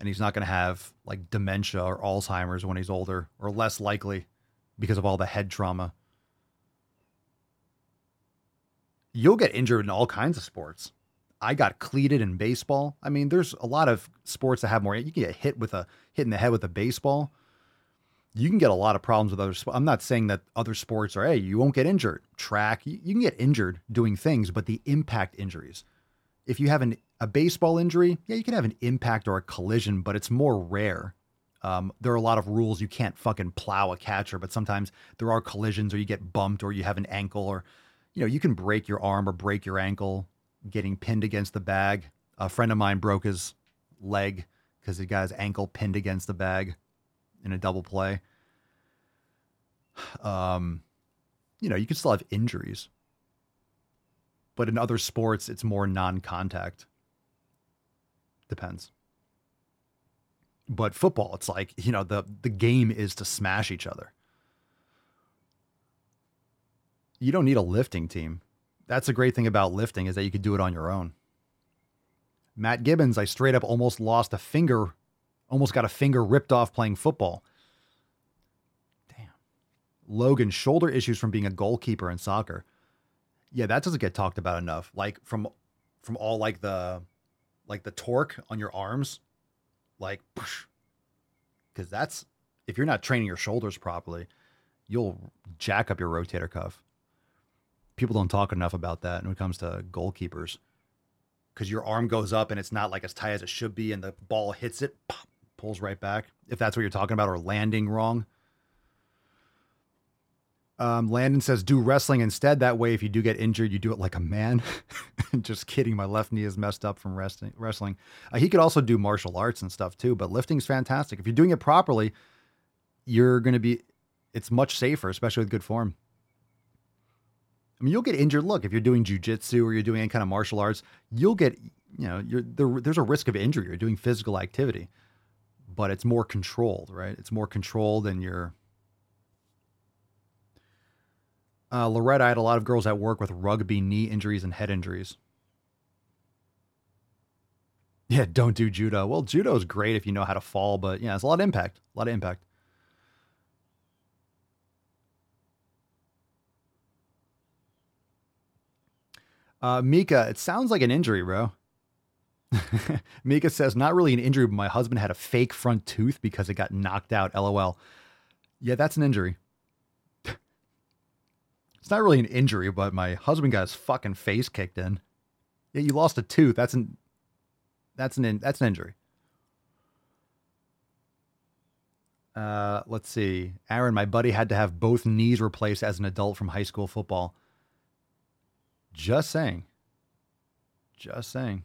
and he's not going to have like dementia or Alzheimer's when he's older, or less likely because of all the head trauma. You'll get injured in all kinds of sports. I got cleated in baseball. I mean, there's a lot of sports that have more. You can get hit with a hit in the head with a baseball you can get a lot of problems with other sports. I'm not saying that other sports are, hey, you won't get injured. Track, you, you, can get injured doing things, but the impact injuries. If you have an, a baseball injury, yeah, you can have an impact or a collision, but it's more rare. Um, there are a lot of rules. You can't fucking plow a catcher, but sometimes there are collisions or you get bumped or you have an ankle or, you know, you can break your arm or break your ankle. getting pinned against the bag. A friend of mine broke his leg because he got his ankle pinned against the bag in a double play. Um, you know, you can still have injuries, but in other sports, it's more non-contact. Depends. But football, it's like you know the the game is to smash each other. You don't need a lifting team. That's a great thing about lifting is that you could do it on your own. Matt Gibbons, I straight up almost lost a finger, almost got a finger ripped off playing football. Damn. Logan, shoulder issues from being a goalkeeper in soccer. Yeah, that doesn't get talked about enough. Like from from all like the like the torque on your arms, like because that's if you're not training your shoulders properly, you'll jack up your rotator cuff. People don't talk enough about that when it comes to goalkeepers because your arm goes up and it's not like as tight as it should be, and the ball hits it, pulls right back. If that's what you're talking about, or landing wrong. Um, Landon says, do wrestling instead. That way, if you do get injured, you do it like a man. Just kidding. My left knee is messed up from wrestling. Wrestling. Uh, he could also do martial arts and stuff too, but lifting's fantastic. If you're doing it properly, you're going to be, it's much safer, especially with good form. I mean, you'll get injured. Look, if you're doing jujitsu or you're doing any kind of martial arts, you'll get, you know, there, there's a risk of injury. You're doing physical activity, but it's more controlled, right? It's more controlled and you're, Uh, Loretta, I had a lot of girls at work with rugby knee injuries and head injuries. Yeah, don't do judo. Well, judo is great if you know how to fall, but yeah, it's a lot of impact. A lot of impact. Uh, Mika, it sounds like an injury, bro. Mika says, not really an injury, but my husband had a fake front tooth because it got knocked out. LOL. Yeah, that's an injury. It's not really an injury, but my husband got his fucking face kicked in. Yeah, you lost a tooth. That's an that's an that's an injury. Uh, let's see. Aaron, my buddy had to have both knees replaced as an adult from high school football. Just saying. Just saying.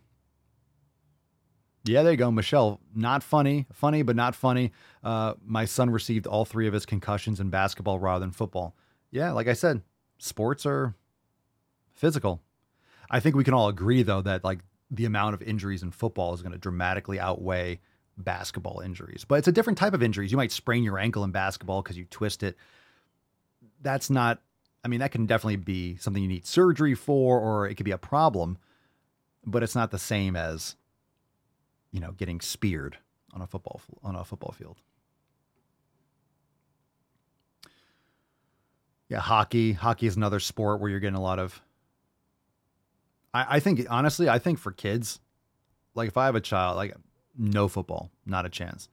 Yeah, there you go, Michelle. Not funny, funny, but not funny. Uh, my son received all three of his concussions in basketball rather than football. Yeah, like I said, sports are physical. I think we can all agree though that like the amount of injuries in football is going to dramatically outweigh basketball injuries. But it's a different type of injuries. You might sprain your ankle in basketball because you twist it. That's not I mean that can definitely be something you need surgery for or it could be a problem, but it's not the same as you know, getting speared on a football on a football field. Yeah, hockey. Hockey is another sport where you're getting a lot of. I, I think honestly, I think for kids, like if I have a child, like no football, not a chance.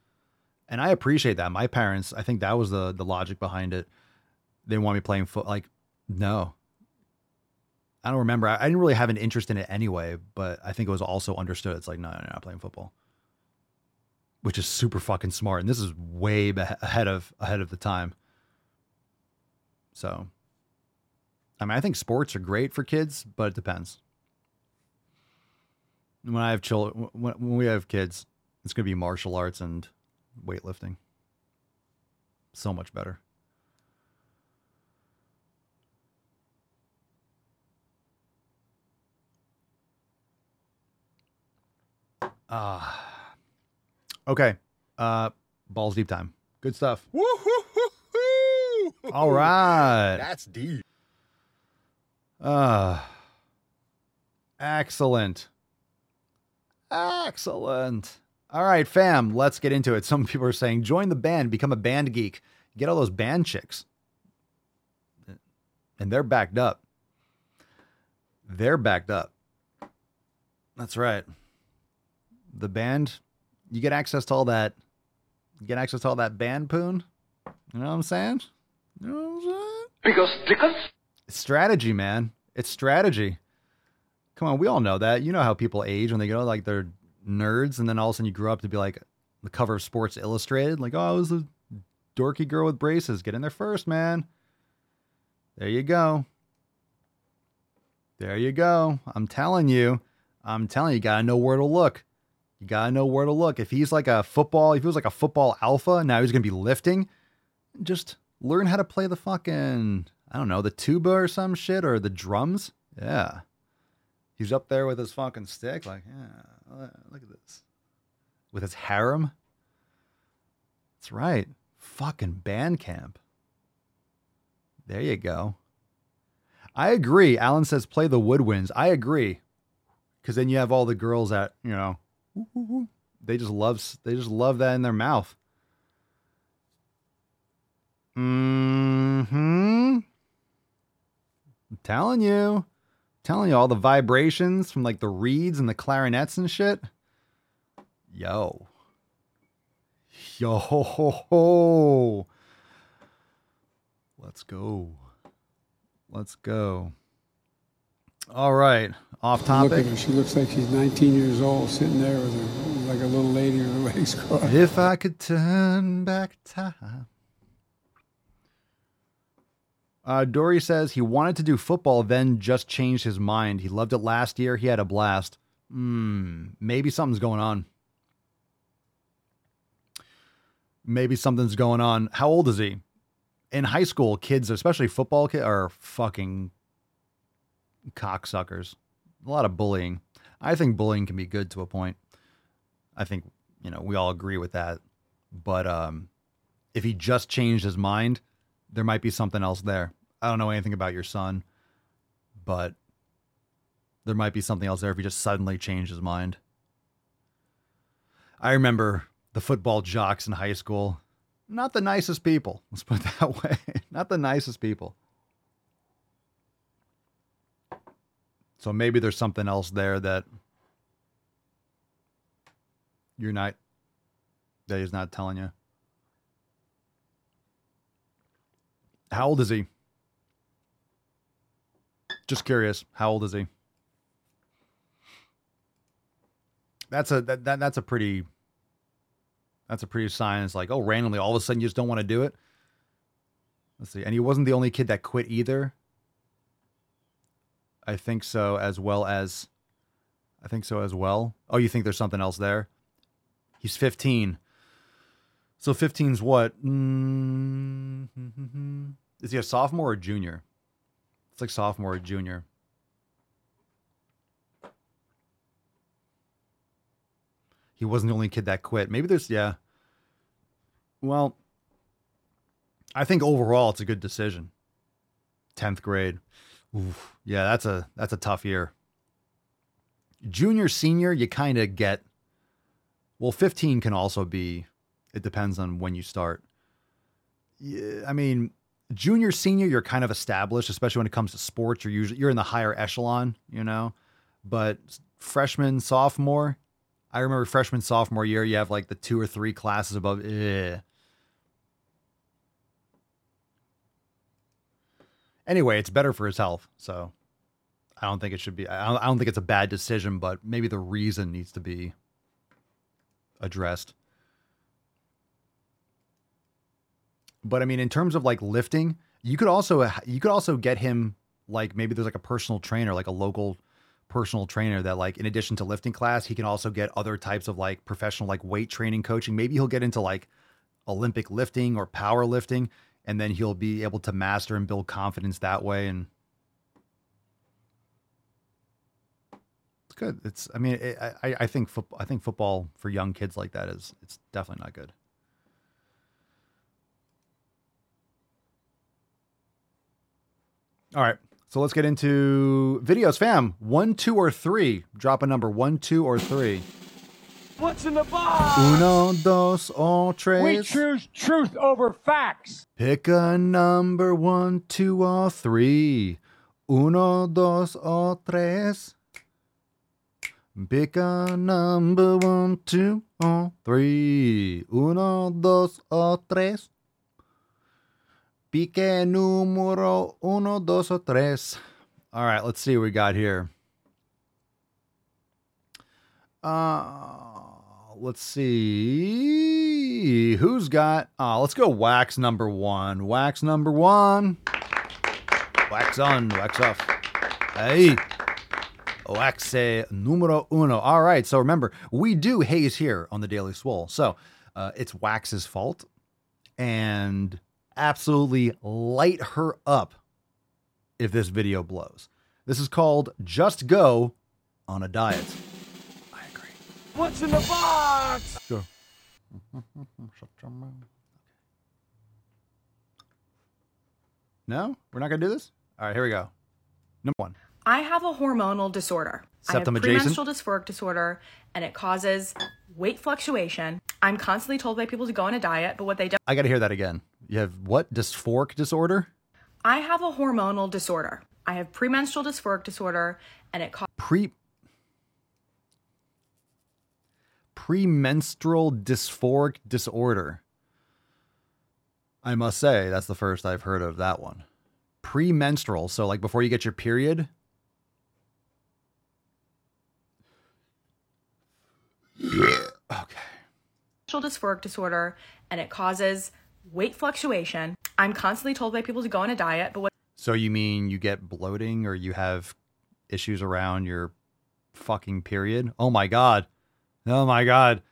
And I appreciate that. My parents, I think that was the the logic behind it. They want me playing foot. Like, no. I don't remember. I, I didn't really have an interest in it anyway, but I think it was also understood. It's like, no, no, no, not playing football, which is super fucking smart. And this is way ahead of ahead of the time. So, I mean, I think sports are great for kids, but it depends. When I have children, when, when we have kids, it's going to be martial arts and weightlifting. So much better. Ah. Uh, okay. Uh, balls deep time. Good stuff. Woo-hoo-hoo-hoo! All right. That's deep. Uh, excellent. Excellent. All right, fam, let's get into it. Some people are saying join the band, become a band geek, get all those band chicks. And they're backed up. They're backed up. That's right. The band, you get access to all that, you get access to all that band poon. You know what I'm saying? You know what I'm saying? Because because It's strategy, man. It's strategy. Come on, we all know that. You know how people age when they go like they're nerds, and then all of a sudden you grow up to be like the cover of Sports Illustrated. Like, oh, I was a dorky girl with braces. Get in there first, man. There you go. There you go. I'm telling you. I'm telling you, you gotta know where to look. You gotta know where to look. If he's like a football, if he was like a football alpha, now he's gonna be lifting. Just learn how to play the fucking, I don't know, the tuba or some shit or the drums. Yeah. He's up there with his fucking stick, like, yeah, look at this. With his harem. That's right. Fucking band camp. There you go. I agree. Alan says play the woodwinds. I agree. Cause then you have all the girls that, you know, they just love they just love that in their mouth. Hmm. I'm telling you. telling you all the vibrations from like the reeds and the clarinets and shit. Yo. Yo ho ho ho. Let's go. Let's go. All right, off topic. Look at her. She looks like she's 19 years old, sitting there with her, like a little lady with her legs crossed. If I could turn back time. Uh, Dory says he wanted to do football, then just changed his mind. He loved it last year. He had a blast. Hmm, maybe something's going on. Maybe something's going on. How old is he? In high school, kids, especially football kids, are fucking cocksuckers. A lot of bullying. I think bullying can be good to a point. I think, you know, we all agree with that. But um, if he just changed his mind, there might be something else there. I don't know anything about your son, but there might be something else there if he just suddenly changed his mind. I remember the football jocks in high school. Not the nicest people. Let's put it that way. Not the nicest people. So maybe there's something else there that you're not, that he's not telling you. How old is he? Just curious. How old is he? That's a that, that that's a pretty that's a pretty sign. It's like, oh, randomly, all of a sudden you just don't want to do it. Let's see. And he wasn't the only kid that quit either. I think so, as well as I think so as well. Oh, you think there's something else there? He's 15. So 15's what? Mm-hmm. Is he a sophomore or junior? It's like sophomore or junior. He wasn't the only kid that quit. Maybe there's, yeah. Well, I think overall it's a good decision. 10th grade. Oof, yeah, that's a that's a tough year. Junior, senior, you kind of get well, 15 can also be it depends on when you start. Yeah, I mean, junior, senior, you're kind of established, especially when it comes to sports. You're usually you're in the higher echelon, you know. But freshman, sophomore, I remember freshman, sophomore year, you have like the two or three classes above. Eh. Anyway, it's better for his health, so I don't think it should be. I don't, I don't think it's a bad decision, but maybe the reason needs to be addressed. But I mean, in terms of like lifting, you could also uh, you could also get him like maybe there's like a personal trainer, like a local personal trainer that like in addition to lifting class, he can also get other types of like professional like weight training coaching. Maybe he'll get into like Olympic lifting or power lifting, and then he'll be able to master and build confidence that way. And it's good. It's I mean it, I I think football I think football for young kids like that is it's definitely not good. All right. So let's get into videos, fam. One, two, or three. Drop a number. One, two, or three. What's in the box? Uno, dos, o tres. We choose truth over facts. Pick a number. One, two, or three. Uno, dos, o tres. Pick a number. One, two, or three. Uno, dos, o tres. Pique número uno, dos, o tres. All right, let's see what we got here. Uh, let's see. Who's got. Uh, let's go wax number one. Wax number one. Wax on, wax off. Hey. Wax numero uno. All right. So remember, we do haze here on the Daily Swole. So uh, it's Wax's fault. And absolutely light her up if this video blows. This is called Just Go on a Diet. I agree. What's in the box? Sure. No? We're not going to do this? All right, here we go. Number one. I have a hormonal disorder. I have Septum adjacent? premenstrual dysphoric disorder, and it causes weight fluctuation. I'm constantly told by people to go on a diet, but what they don't. I got to hear that again. You have what? Dysphoric disorder? I have a hormonal disorder. I have premenstrual dysphoric disorder, and it causes. Pre. Premenstrual dysphoric disorder. I must say, that's the first I've heard of that one. Premenstrual. So, like before you get your period? okay. dysphoric disorder, and it causes weight fluctuation. I'm constantly told by people to go on a diet, but what So, you mean you get bloating or you have issues around your fucking period? Oh my God. Oh my God.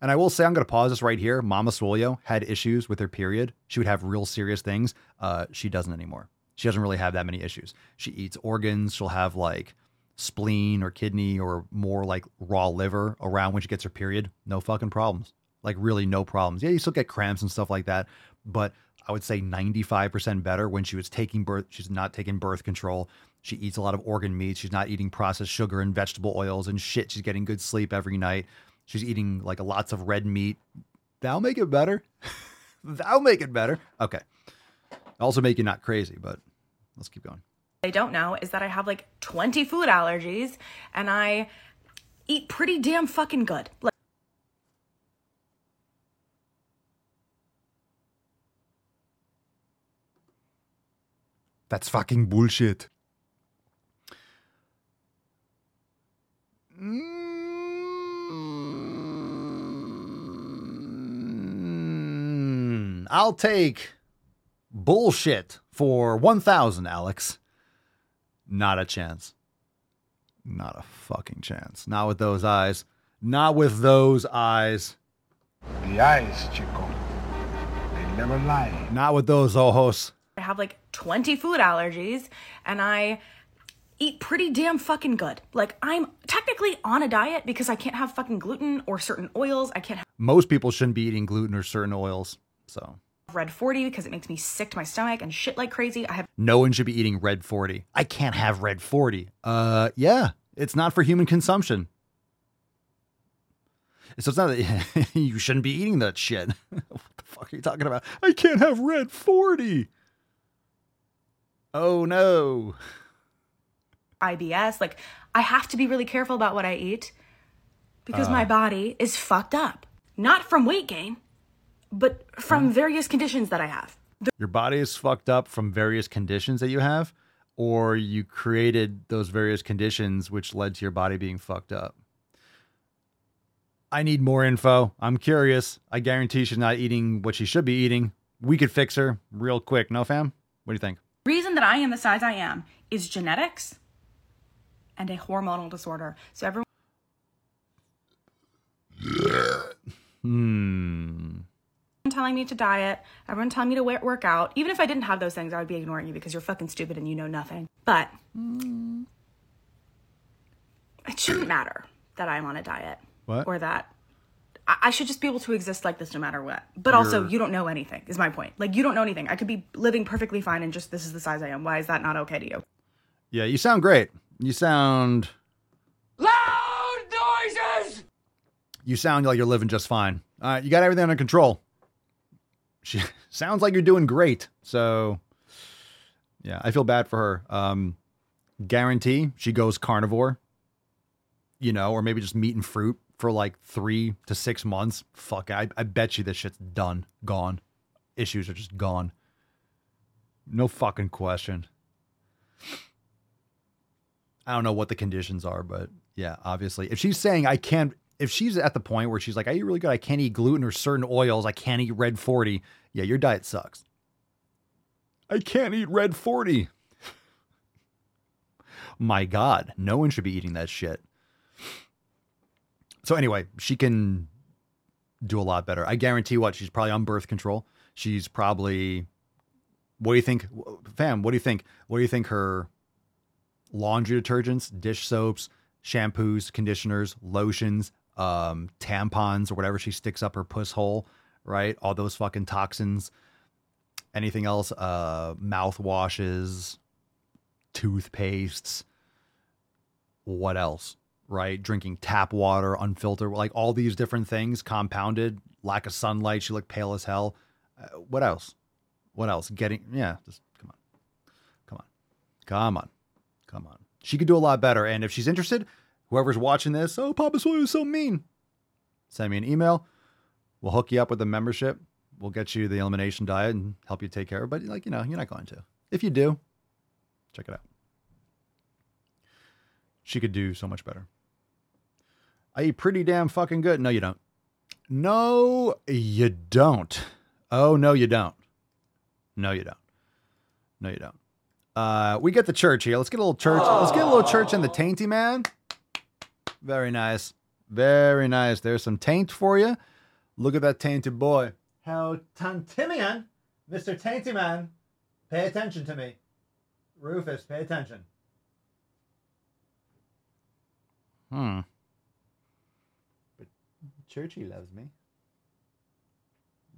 And I will say, I'm going to pause this right here. Mama Swolio had issues with her period. She would have real serious things. Uh, she doesn't anymore. She doesn't really have that many issues. She eats organs. She'll have like spleen or kidney or more like raw liver around when she gets her period. No fucking problems. Like really no problems. Yeah, you still get cramps and stuff like that, but I would say 95% better when she was taking birth. She's not taking birth control. She eats a lot of organ meat. She's not eating processed sugar and vegetable oils and shit. She's getting good sleep every night. She's eating like lots of red meat. That'll make it better. That'll make it better. Okay. Also make you not crazy, but let's keep going. they don't know is that I have like 20 food allergies, and I eat pretty damn fucking good. Like, That's fucking bullshit. Mm, I'll take bullshit for 1,000, Alex. Not a chance. Not a fucking chance. Not with those eyes. Not with those eyes. The eyes, Chico. They never lie. Not with those ojos. I have like 20 food allergies, and I eat pretty damn fucking good. Like, I'm technically on a diet because I can't have fucking gluten or certain oils. I can't have Most people shouldn't be eating gluten or certain oils. So red 40 because it makes me sick to my stomach and shit like crazy. I have no one should be eating red 40. I can't have red 40. Uh, yeah, it's not for human consumption. So it's not that you shouldn't be eating that shit. what the fuck are you talking about? I can't have red 40. Oh no. IBS. Like, I have to be really careful about what I eat because my Uh. body is fucked up. Not from weight gain, but from various conditions that I have. Your body is fucked up from various conditions that you have, or you created those various conditions which led to your body being fucked up. I need more info. I'm curious. I guarantee she's not eating what she should be eating. We could fix her real quick. No, fam? What do you think? Reason that I am the size I am is genetics and a hormonal disorder. So everyone Hmm. telling me to diet, everyone telling me to work out. Even if I didn't have those things, I would be ignoring you because you're fucking stupid and you know nothing. But it shouldn't matter that I'm on a diet What? or that I I should just be able to exist like this no matter what. But also, You're- you don't know anything, is my point. Like, you don't know anything. I could be living perfectly fine and just this is the size I am. Why is that not okay to you? Yeah, you sound great. You sound Loud noises! you sound like you're living just fine. All right, you got everything under control. She sounds like you're doing great. So, yeah, I feel bad for her. Um, guarantee she goes carnivore, you know, or maybe just meat and fruit for like three to six months. Fuck, I, I bet you this shit's done, gone. Issues are just gone. No fucking question. I don't know what the conditions are, but yeah, obviously, if she's saying I can't, if she's at the point where she's like, I eat really good, I can't eat gluten or certain oils, I can't eat red 40, yeah, your diet sucks. I can't eat red 40. My God, no one should be eating that shit. So anyway, she can do a lot better. I guarantee what she's probably on birth control. She's probably what do you think fam, what do you think? What do you think her laundry detergents, dish soaps, shampoos, conditioners, lotions, um, tampons or whatever she sticks up her puss hole, right? All those fucking toxins. Anything else? Uh, mouthwashes, toothpastes. What else? Right? Drinking tap water, unfiltered, like all these different things, compounded, lack of sunlight. She looked pale as hell. Uh, what else? What else? Getting, yeah, just come on. Come on. Come on. Come on. She could do a lot better. And if she's interested, whoever's watching this, oh, Papa Sway was so mean. Send me an email. We'll hook you up with a membership. We'll get you the elimination diet and help you take care of it. But, like, you know, you're not going to. If you do, check it out. She could do so much better. I eat pretty damn fucking good. No, you don't. No, you don't. Oh, no, you don't. No, you don't. No, you don't. Uh, we get the church here. Let's get a little church. Let's get a little church in the tainty man. Very nice. Very nice. There's some taint for you. Look at that tainted boy. How Tantimian, Mr. Tainty Man, pay attention to me. Rufus, pay attention. Hmm. Churchy loves me.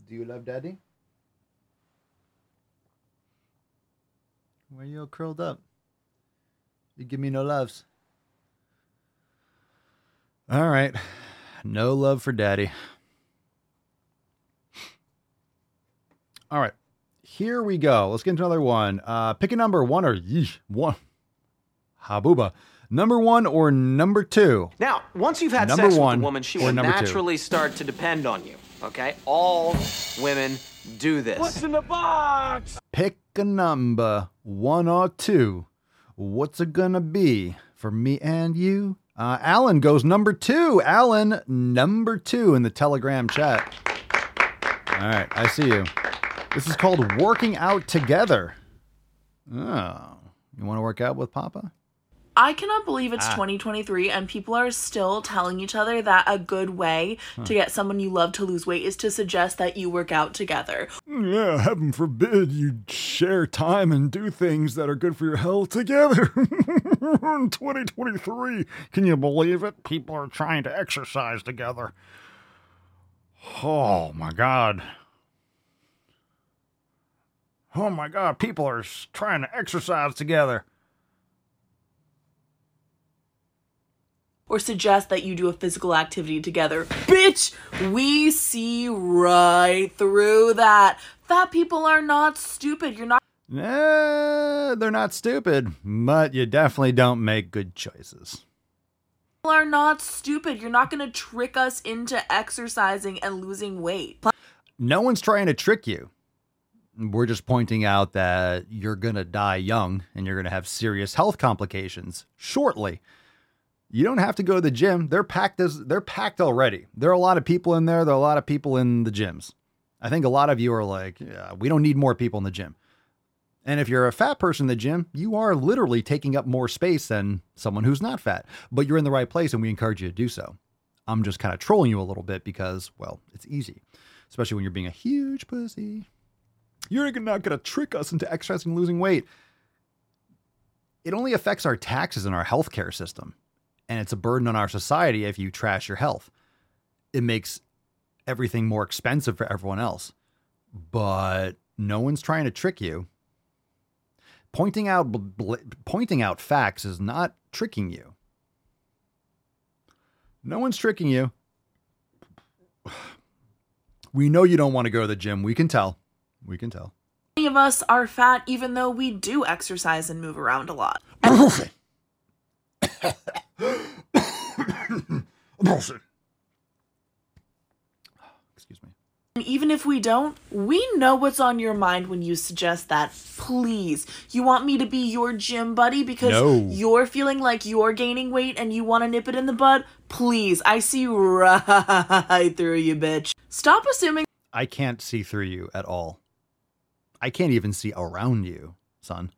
Do you love Daddy? Why are you all curled up? You give me no loves. All right. No love for daddy. All right. Here we go. Let's get into another one. Uh, pick a number one or yeesh, one. Habuba. Number one or number two? Now, once you've had Number sex one with a woman, she will number two? naturally start to depend on you. Okay? All women do this. What's in the box? Pick a number, one or two. What's it gonna be for me and you? Uh, Alan goes number two. Alan, number two in the Telegram chat. All right, I see you. This is called working out together. Oh, you want to work out with Papa? I cannot believe it's Ah. 2023 and people are still telling each other that a good way Huh. to get someone you love to lose weight is to suggest that you work out together. Yeah, heaven forbid you share time and do things that are good for your health together. In 2023, can you believe it? People are trying to exercise together. Oh my God. Oh my God, people are trying to exercise together. Or suggest that you do a physical activity together. Bitch, we see right through that. Fat people are not stupid. You're not Eh, they're not stupid, but you definitely don't make good choices. people are not stupid. You're not going to trick us into exercising and losing weight. No one's trying to trick you. We're just pointing out that you're going to die young and you're going to have serious health complications shortly. You don't have to go to the gym. They're packed as they're packed already. There are a lot of people in there. There are a lot of people in the gyms. I think a lot of you are like, yeah, we don't need more people in the gym. And if you're a fat person in the gym, you are literally taking up more space than someone who's not fat. But you're in the right place and we encourage you to do so. I'm just kind of trolling you a little bit because, well, it's easy, especially when you're being a huge pussy. You're not going to trick us into exercising and losing weight. It only affects our taxes and our healthcare system. And it's a burden on our society if you trash your health. It makes everything more expensive for everyone else. But no one's trying to trick you. Pointing out bl- pointing out facts is not tricking you. No one's tricking you. We know you don't want to go to the gym. We can tell. We can tell. Many of us are fat even though we do exercise and move around a lot. Bullshit. And even if we don't, we know what's on your mind when you suggest that. Please, you want me to be your gym buddy because No. you're feeling like you're gaining weight and you want to nip it in the bud? Please, I see right through you, bitch. Stop assuming I can't see through you at all. I can't even see around you, son.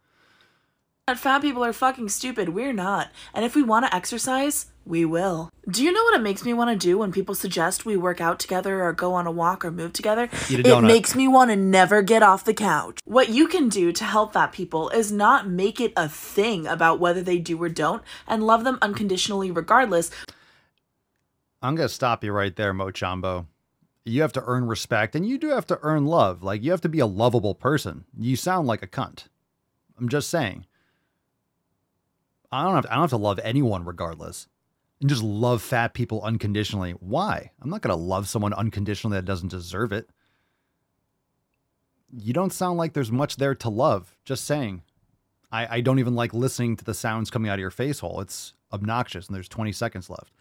That fat people are fucking stupid. We're not. And if we want to exercise, we will. Do you know what it makes me want to do when people suggest we work out together or go on a walk or move together? It makes me want to never get off the couch. What you can do to help fat people is not make it a thing about whether they do or don't and love them unconditionally regardless. I'm going to stop you right there, Mochambo. You have to earn respect and you do have to earn love. Like, you have to be a lovable person. You sound like a cunt. I'm just saying. I don't have to, I don't have to love anyone regardless. And just love fat people unconditionally. Why? I'm not going to love someone unconditionally that doesn't deserve it. You don't sound like there's much there to love. Just saying. I, I don't even like listening to the sounds coming out of your face hole. It's obnoxious, and there's 20 seconds left.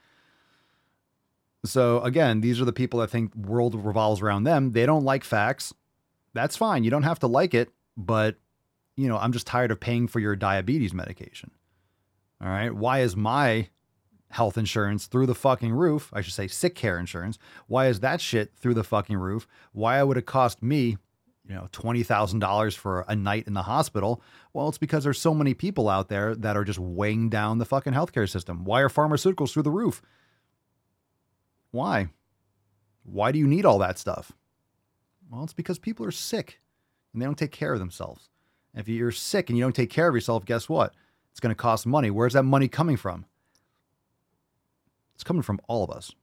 So again, these are the people that think world revolves around them. They don't like facts. That's fine. You don't have to like it, but you know, I'm just tired of paying for your diabetes medication. All right. Why is my health insurance through the fucking roof? I should say sick care insurance. Why is that shit through the fucking roof? Why would it cost me, you know, $20,000 for a night in the hospital? Well, it's because there's so many people out there that are just weighing down the fucking healthcare system. Why are pharmaceuticals through the roof? Why? Why do you need all that stuff? Well, it's because people are sick and they don't take care of themselves. And if you're sick and you don't take care of yourself, guess what? It's going to cost money. Where's that money coming from? It's coming from all of us.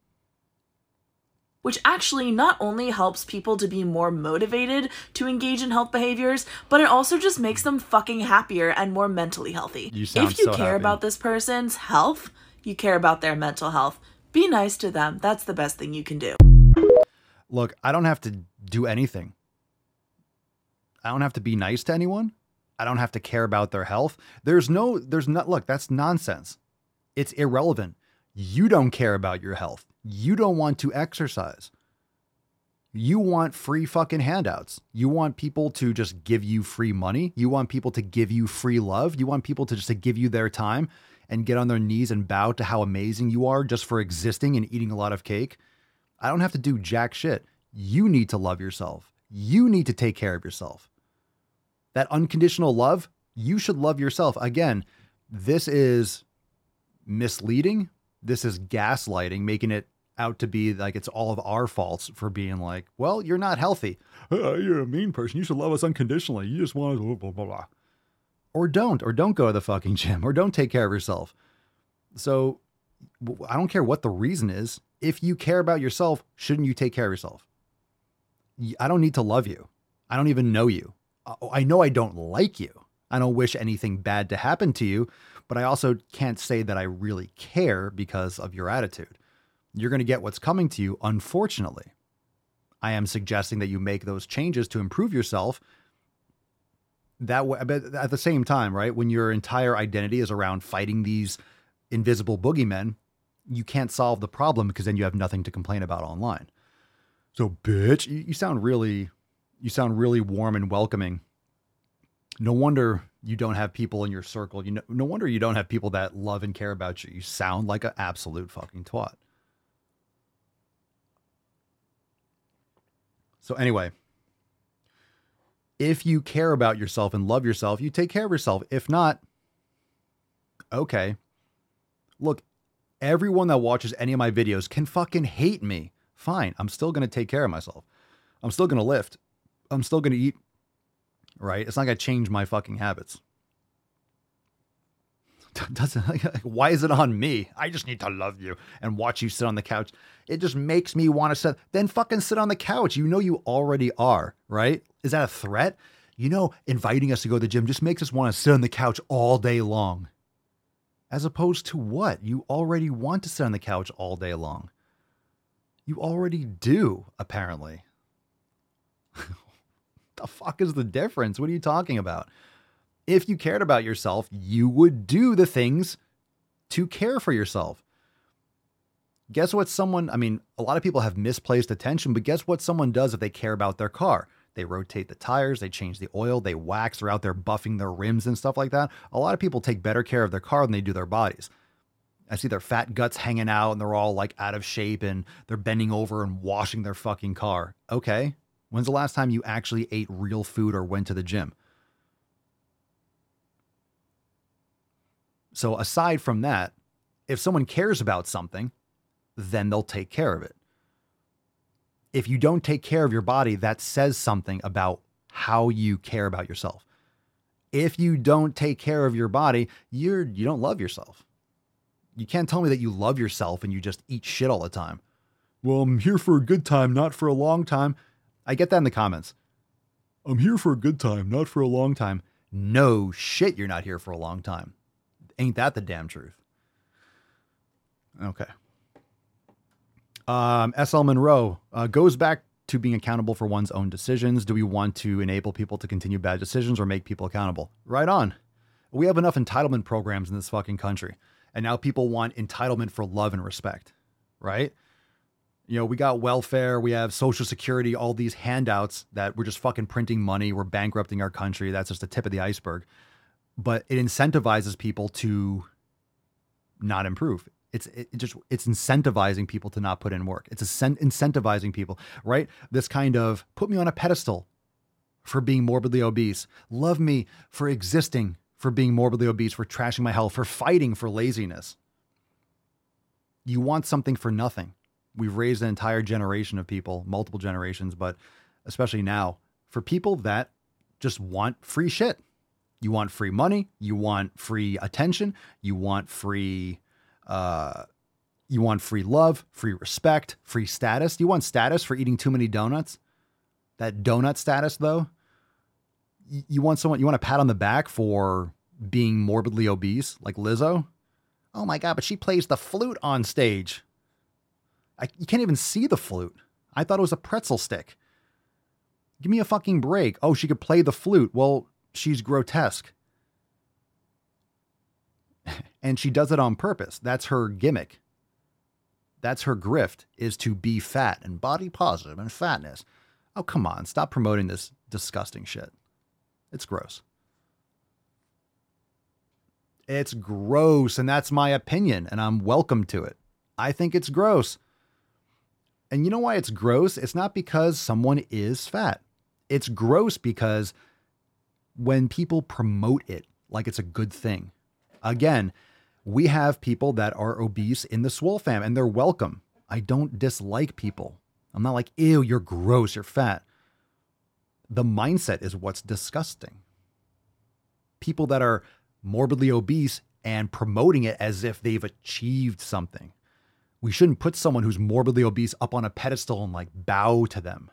which actually not only helps people to be more motivated to engage in health behaviors, but it also just makes them fucking happier and more mentally healthy. You sound if you so care happy. about this person's health, you care about their mental health. Be nice to them. That's the best thing you can do. Look, I don't have to do anything. I don't have to be nice to anyone. I don't have to care about their health. There's no, there's not, look, that's nonsense. It's irrelevant. You don't care about your health. You don't want to exercise. You want free fucking handouts. You want people to just give you free money. You want people to give you free love. You want people to just to give you their time and get on their knees and bow to how amazing you are just for existing and eating a lot of cake. I don't have to do jack shit. You need to love yourself. You need to take care of yourself. That unconditional love, you should love yourself. Again, this is misleading. This is gaslighting, making it out to be like it's all of our faults for being like, well, you're not healthy. "Uh, you're a mean person. You should love us unconditionally. You just want to blah, blah, blah, blah. Or don't, or don't go to the fucking gym, or don't take care of yourself. So I don't care what the reason is. If you care about yourself, shouldn't you take care of yourself? I don't need to love you. I don't even know you. I- I know I don't like you. I don't wish anything bad to happen to you, but I also can't say that I really care because of your attitude. You're going to get what's coming to you, unfortunately. I am suggesting that you make those changes to improve yourself. That way, but at the same time, right? When your entire identity is around fighting these invisible boogeymen, you can't solve the problem because then you have nothing to complain about online. So, bitch, you, you sound really, you sound really warm and welcoming. No wonder you don't have people in your circle. You know, no wonder you don't have people that love and care about you. You sound like an absolute fucking twat. So anyway, if you care about yourself and love yourself, you take care of yourself. If not, okay. Look, everyone that watches any of my videos can fucking hate me. Fine. I'm still going to take care of myself. I'm still going to lift. I'm still going to eat. Right? It's not going to change my fucking habits. Doesn't why is it on me? I just need to love you and watch you sit on the couch. It just makes me want to sit. Then fucking sit on the couch. You know you already are, right? Is that a threat? You know, inviting us to go to the gym just makes us want to sit on the couch all day long. As opposed to what? You already want to sit on the couch all day long. You already do, apparently. the fuck is the difference? What are you talking about? If you cared about yourself, you would do the things to care for yourself. Guess what someone, I mean, a lot of people have misplaced attention, but guess what someone does if they care about their car? They rotate the tires, they change the oil, they wax, they're out there buffing their rims and stuff like that. A lot of people take better care of their car than they do their bodies. I see their fat guts hanging out and they're all like out of shape and they're bending over and washing their fucking car. Okay. When's the last time you actually ate real food or went to the gym? So, aside from that, if someone cares about something, then they'll take care of it. If you don't take care of your body, that says something about how you care about yourself. If you don't take care of your body, you're you don't love yourself. You can't tell me that you love yourself and you just eat shit all the time. Well, I'm here for a good time, not for a long time. I get that in the comments. I'm here for a good time, not for a long time. No shit, you're not here for a long time. Ain't that the damn truth? Okay. Um, SL Monroe uh, goes back to being accountable for one's own decisions. Do we want to enable people to continue bad decisions or make people accountable? Right on. We have enough entitlement programs in this fucking country. And now people want entitlement for love and respect, right? You know, we got welfare, we have social security, all these handouts that we're just fucking printing money, we're bankrupting our country. That's just the tip of the iceberg. But it incentivizes people to not improve. It's it just it's incentivizing people to not put in work. It's incentivizing people, right? This kind of put me on a pedestal for being morbidly obese. Love me for existing, for being morbidly obese, for trashing my health, for fighting for laziness. You want something for nothing. We've raised an entire generation of people, multiple generations, but especially now, for people that just want free shit. You want free money, you want free attention, you want free uh, you want free love, free respect, free status. You want status for eating too many donuts? That donut status, though. You want someone, you want a pat on the back for being morbidly obese, like Lizzo? Oh my God, but she plays the flute on stage. I, you can't even see the flute. I thought it was a pretzel stick. Give me a fucking break. Oh, she could play the flute. Well, she's grotesque. and she does it on purpose. That's her gimmick. That's her grift is to be fat and body positive and fatness. Oh, come on. Stop promoting this disgusting shit. It's gross. It's gross, and that's my opinion, and I'm welcome to it. I think it's gross. And you know why it's gross? It's not because someone is fat. It's gross because when people promote it like it's a good thing, Again, we have people that are obese in the Swole fam and they're welcome. I don't dislike people. I'm not like, ew, you're gross, you're fat. The mindset is what's disgusting. People that are morbidly obese and promoting it as if they've achieved something. We shouldn't put someone who's morbidly obese up on a pedestal and like bow to them.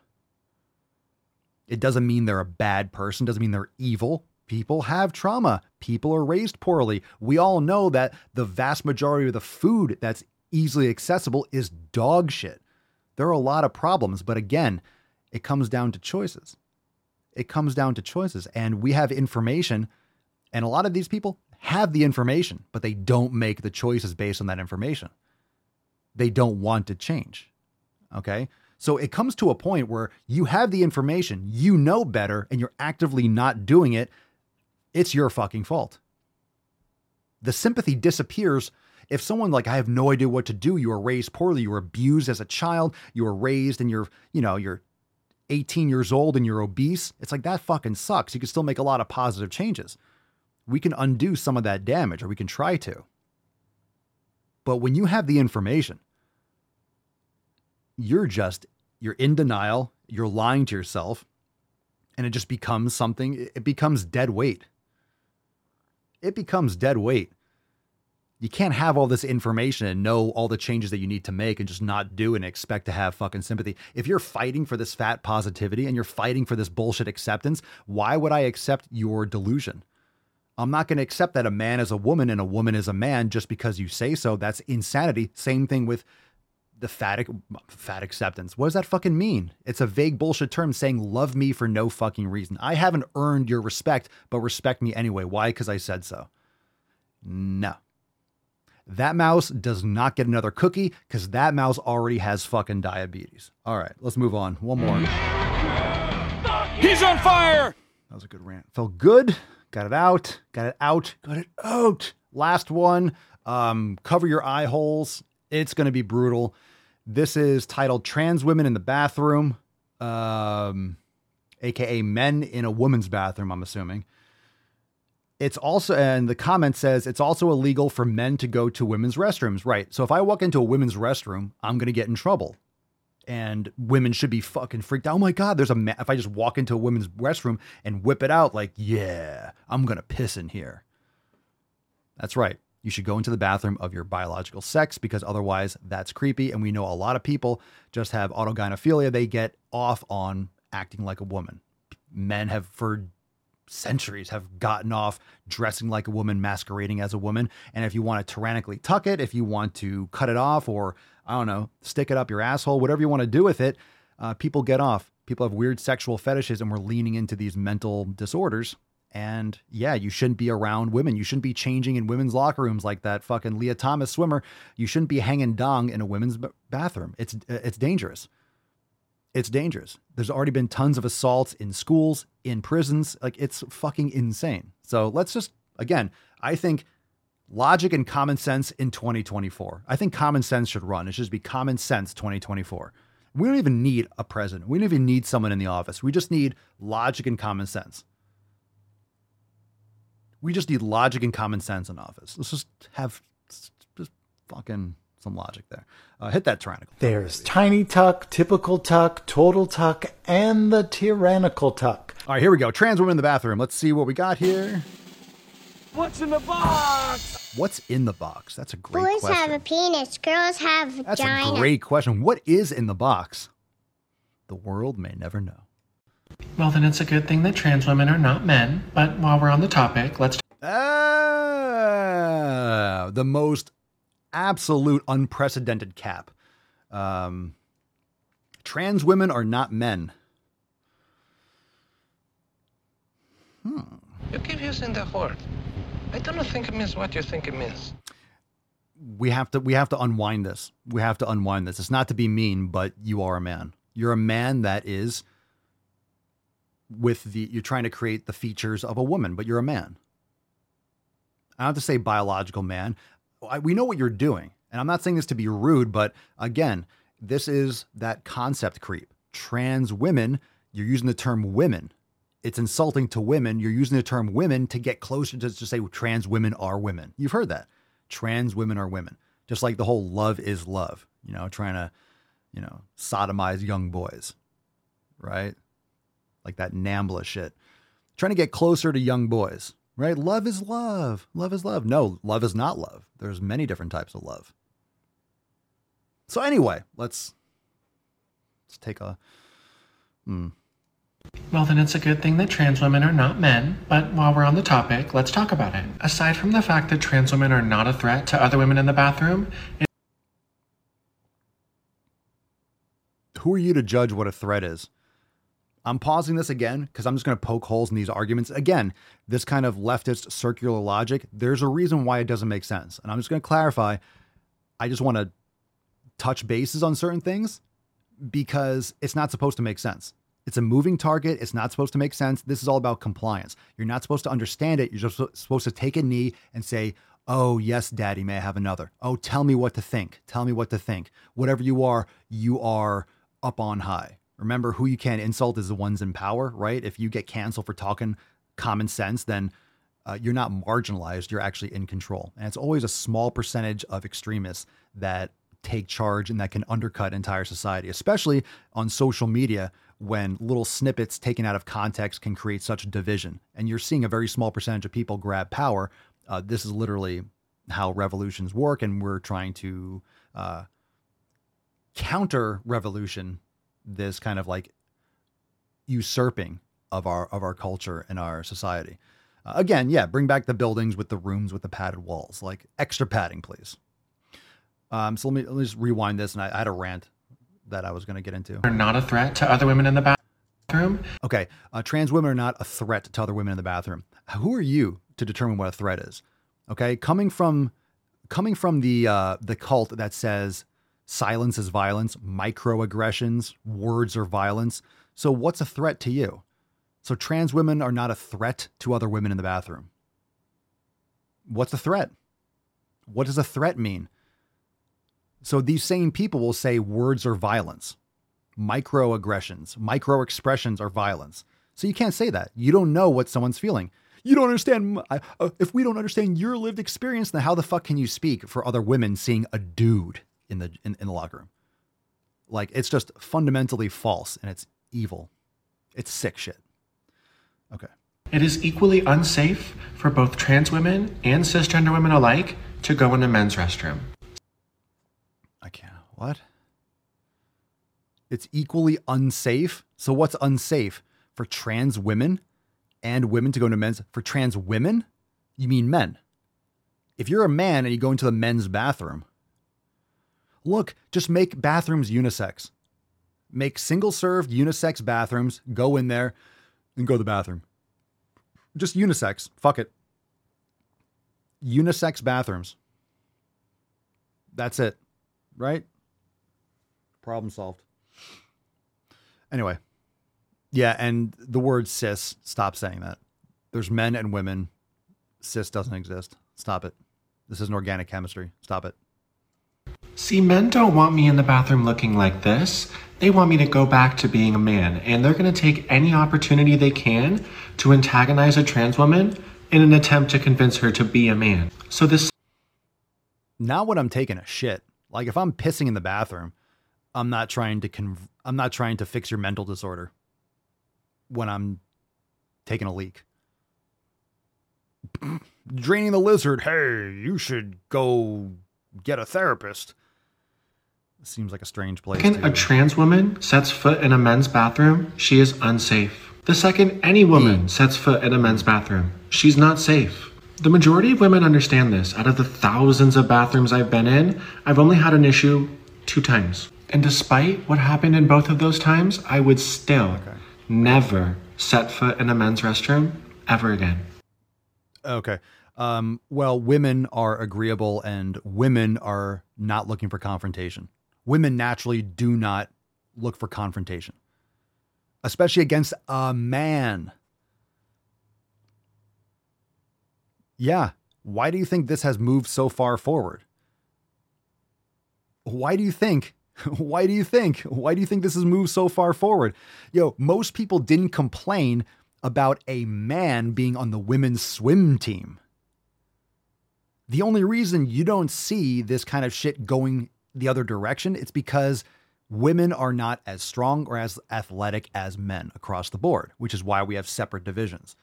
It doesn't mean they're a bad person, doesn't mean they're evil. People have trauma. People are raised poorly. We all know that the vast majority of the food that's easily accessible is dog shit. There are a lot of problems, but again, it comes down to choices. It comes down to choices. And we have information, and a lot of these people have the information, but they don't make the choices based on that information. They don't want to change. Okay. So it comes to a point where you have the information, you know better, and you're actively not doing it it's your fucking fault. The sympathy disappears if someone like I have no idea what to do, you were raised poorly, you were abused as a child, you were raised and you're, you know, you're 18 years old and you're obese. It's like that fucking sucks. You can still make a lot of positive changes. We can undo some of that damage or we can try to. But when you have the information, you're just you're in denial, you're lying to yourself, and it just becomes something it becomes dead weight it becomes dead weight. You can't have all this information and know all the changes that you need to make and just not do and expect to have fucking sympathy. If you're fighting for this fat positivity and you're fighting for this bullshit acceptance, why would I accept your delusion? I'm not going to accept that a man is a woman and a woman is a man just because you say so. That's insanity. Same thing with the fat fat acceptance. What does that fucking mean? It's a vague bullshit term saying love me for no fucking reason. I haven't earned your respect, but respect me anyway. Why? Because I said so. No. That mouse does not get another cookie because that mouse already has fucking diabetes. All right, let's move on. One more. He's on fire. That was a good rant. Felt good. Got it out. Got it out. Got it out. Last one. Um, cover your eye holes. It's going to be brutal. This is titled Trans Women in the Bathroom, um, aka Men in a Woman's Bathroom, I'm assuming. It's also, and the comment says it's also illegal for men to go to women's restrooms. Right. So if I walk into a women's restroom, I'm going to get in trouble. And women should be fucking freaked out. Oh my God, there's a man. If I just walk into a women's restroom and whip it out, like, yeah, I'm going to piss in here. That's right. You should go into the bathroom of your biological sex because otherwise that's creepy. And we know a lot of people just have autogynephilia. They get off on acting like a woman. Men have, for centuries, have gotten off dressing like a woman, masquerading as a woman. And if you want to tyrannically tuck it, if you want to cut it off, or I don't know, stick it up your asshole, whatever you want to do with it, uh, people get off. People have weird sexual fetishes, and we're leaning into these mental disorders and yeah, you shouldn't be around women. You shouldn't be changing in women's locker rooms like that fucking Lia Thomas swimmer. You shouldn't be hanging dong in a women's b- bathroom. It's it's dangerous. It's dangerous. There's already been tons of assaults in schools, in prisons. Like it's fucking insane. So let's just again, I think logic and common sense in 2024. I think common sense should run. It should just be common sense 2024. We don't even need a president. We don't even need someone in the office. We just need logic and common sense. We just need logic and common sense in office. Let's just have just fucking some logic there. Uh, hit that tyrannical. There's tiny tuck, typical tuck, total tuck, and the tyrannical tuck. All right, here we go. Trans women in the bathroom. Let's see what we got here. What's in the box? What's in the box? That's a great question. Boys question. have a penis, girls have That's vagina. That's a great question. What is in the box? The world may never know. Well, then it's a good thing that trans women are not men. But while we're on the topic, let's. Ah, the most absolute unprecedented cap. Um, trans women are not men. Hmm. You keep using the word. I don't think it means what you think it means. we have to we have to unwind this. We have to unwind this. It's not to be mean, but you are a man. You're a man that is with the you're trying to create the features of a woman, but you're a man. I don't have to say biological man. I, we know what you're doing. And I'm not saying this to be rude, but again, this is that concept creep. Trans women, you're using the term women. It's insulting to women. You're using the term women to get closer to just say trans women are women. You've heard that. Trans women are women. Just like the whole love is love, you know, trying to, you know, sodomize young boys, right? Like that NAMBLA shit. Trying to get closer to young boys, right? Love is love. Love is love. No, love is not love. There's many different types of love. So anyway, let's let's take a hmm. Well, then it's a good thing that trans women are not men. But while we're on the topic, let's talk about it. Aside from the fact that trans women are not a threat to other women in the bathroom, who are you to judge what a threat is? I'm pausing this again because I'm just going to poke holes in these arguments. Again, this kind of leftist circular logic, there's a reason why it doesn't make sense. And I'm just going to clarify. I just want to touch bases on certain things because it's not supposed to make sense. It's a moving target. It's not supposed to make sense. This is all about compliance. You're not supposed to understand it. You're just supposed to take a knee and say, Oh, yes, daddy, may I have another? Oh, tell me what to think. Tell me what to think. Whatever you are, you are up on high. Remember, who you can insult is the ones in power, right? If you get canceled for talking common sense, then uh, you're not marginalized. You're actually in control. And it's always a small percentage of extremists that take charge and that can undercut entire society, especially on social media when little snippets taken out of context can create such division. And you're seeing a very small percentage of people grab power. Uh, this is literally how revolutions work. And we're trying to uh, counter revolution this kind of like usurping of our of our culture and our society. Uh, again, yeah, bring back the buildings with the rooms with the padded walls, like extra padding, please. Um, so let me, let me just rewind this, and I, I had a rant that I was going to get into. are not a threat to other women in the bathroom. Okay, uh, trans women are not a threat to other women in the bathroom. Who are you to determine what a threat is? Okay, coming from coming from the uh, the cult that says silence is violence, microaggressions, words are violence. So what's a threat to you? So trans women are not a threat to other women in the bathroom. What's a threat? What does a threat mean? So these same people will say words are violence, microaggressions, micro expressions are violence. So you can't say that. You don't know what someone's feeling. You don't understand. Uh, if we don't understand your lived experience, then how the fuck can you speak for other women seeing a dude in the in, in the locker room? Like it's just fundamentally false and it's evil. It's sick shit. Okay. It is equally unsafe for both trans women and cisgender women alike to go in a men's restroom. I can't. What? It's equally unsafe. So what's unsafe for trans women and women to go into men's for trans women? You mean men? If you're a man and you go into the men's bathroom, look, just make bathrooms unisex. Make single serve unisex bathrooms, go in there and go to the bathroom. Just unisex. Fuck it. Unisex bathrooms. That's it. Right? Problem solved. Anyway. Yeah, and the word cis, stop saying that. There's men and women. Cis doesn't exist. Stop it. This is an organic chemistry. Stop it. See, men don't want me in the bathroom looking like this. They want me to go back to being a man, and they're going to take any opportunity they can to antagonize a trans woman in an attempt to convince her to be a man. So this. Now, when I'm taking a shit, like if I'm pissing in the bathroom, I'm not trying to conv- I'm not trying to fix your mental disorder. When I'm taking a leak, draining the lizard. Hey, you should go get a therapist. Seems like a strange place. Second, a trans woman sets foot in a men's bathroom, she is unsafe. The second any woman hmm. sets foot in a men's bathroom, she's not safe. The majority of women understand this. Out of the thousands of bathrooms I've been in, I've only had an issue two times. And despite what happened in both of those times, I would still okay. never set foot in a men's restroom ever again. Okay. Um, well, women are agreeable and women are not looking for confrontation. Women naturally do not look for confrontation, especially against a man. Yeah. Why do you think this has moved so far forward? Why do you think? Why do you think? Why do you think this has moved so far forward? Yo, most people didn't complain about a man being on the women's swim team. The only reason you don't see this kind of shit going the other direction, it's because women are not as strong or as athletic as men across the board, which is why we have separate divisions.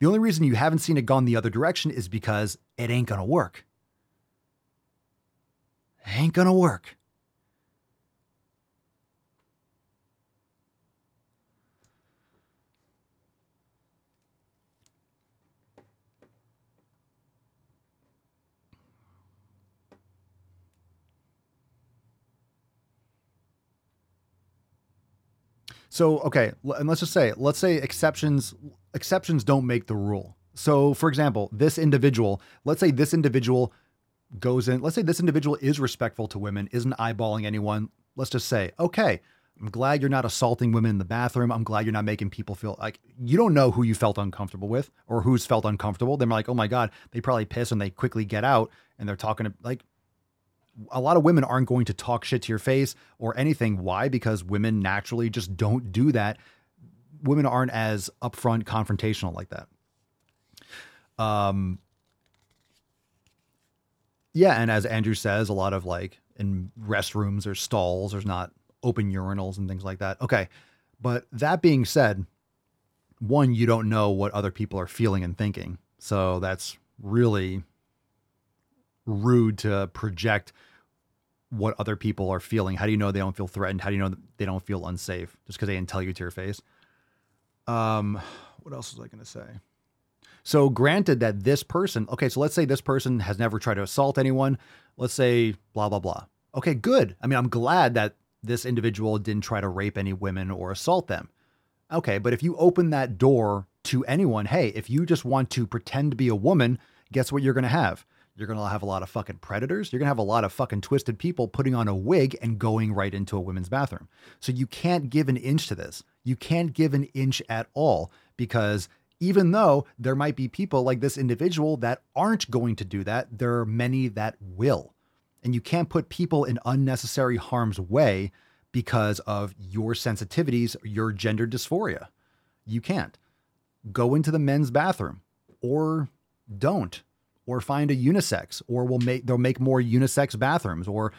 The only reason you haven't seen it gone the other direction is because it ain't gonna work. It ain't gonna work. So okay, and let's just say, let's say exceptions exceptions don't make the rule. So for example, this individual, let's say this individual goes in, let's say this individual is respectful to women, isn't eyeballing anyone. Let's just say, okay, I'm glad you're not assaulting women in the bathroom. I'm glad you're not making people feel like you don't know who you felt uncomfortable with or who's felt uncomfortable. They're like, oh my God, they probably piss and they quickly get out and they're talking to like a lot of women aren't going to talk shit to your face or anything. Why? Because women naturally just don't do that. Women aren't as upfront confrontational like that. Um, yeah, and as Andrew says, a lot of like in restrooms or stalls, there's not open urinals and things like that. Okay, but that being said, one, you don't know what other people are feeling and thinking, so that's really rude to project what other people are feeling. How do you know they don't feel threatened? How do you know they don't feel unsafe just because they didn't tell you to your face? Um, what else was I going to say? So, granted that this person, okay, so let's say this person has never tried to assault anyone. Let's say blah, blah, blah. Okay, good. I mean, I'm glad that this individual didn't try to rape any women or assault them. Okay, but if you open that door to anyone, hey, if you just want to pretend to be a woman, guess what you're going to have? You're going to have a lot of fucking predators. You're going to have a lot of fucking twisted people putting on a wig and going right into a women's bathroom. So you can't give an inch to this. You can't give an inch at all because even though there might be people like this individual that aren't going to do that, there are many that will. And you can't put people in unnecessary harm's way because of your sensitivities, your gender dysphoria. You can't. Go into the men's bathroom or don't or find a unisex or will make they'll make more unisex bathrooms or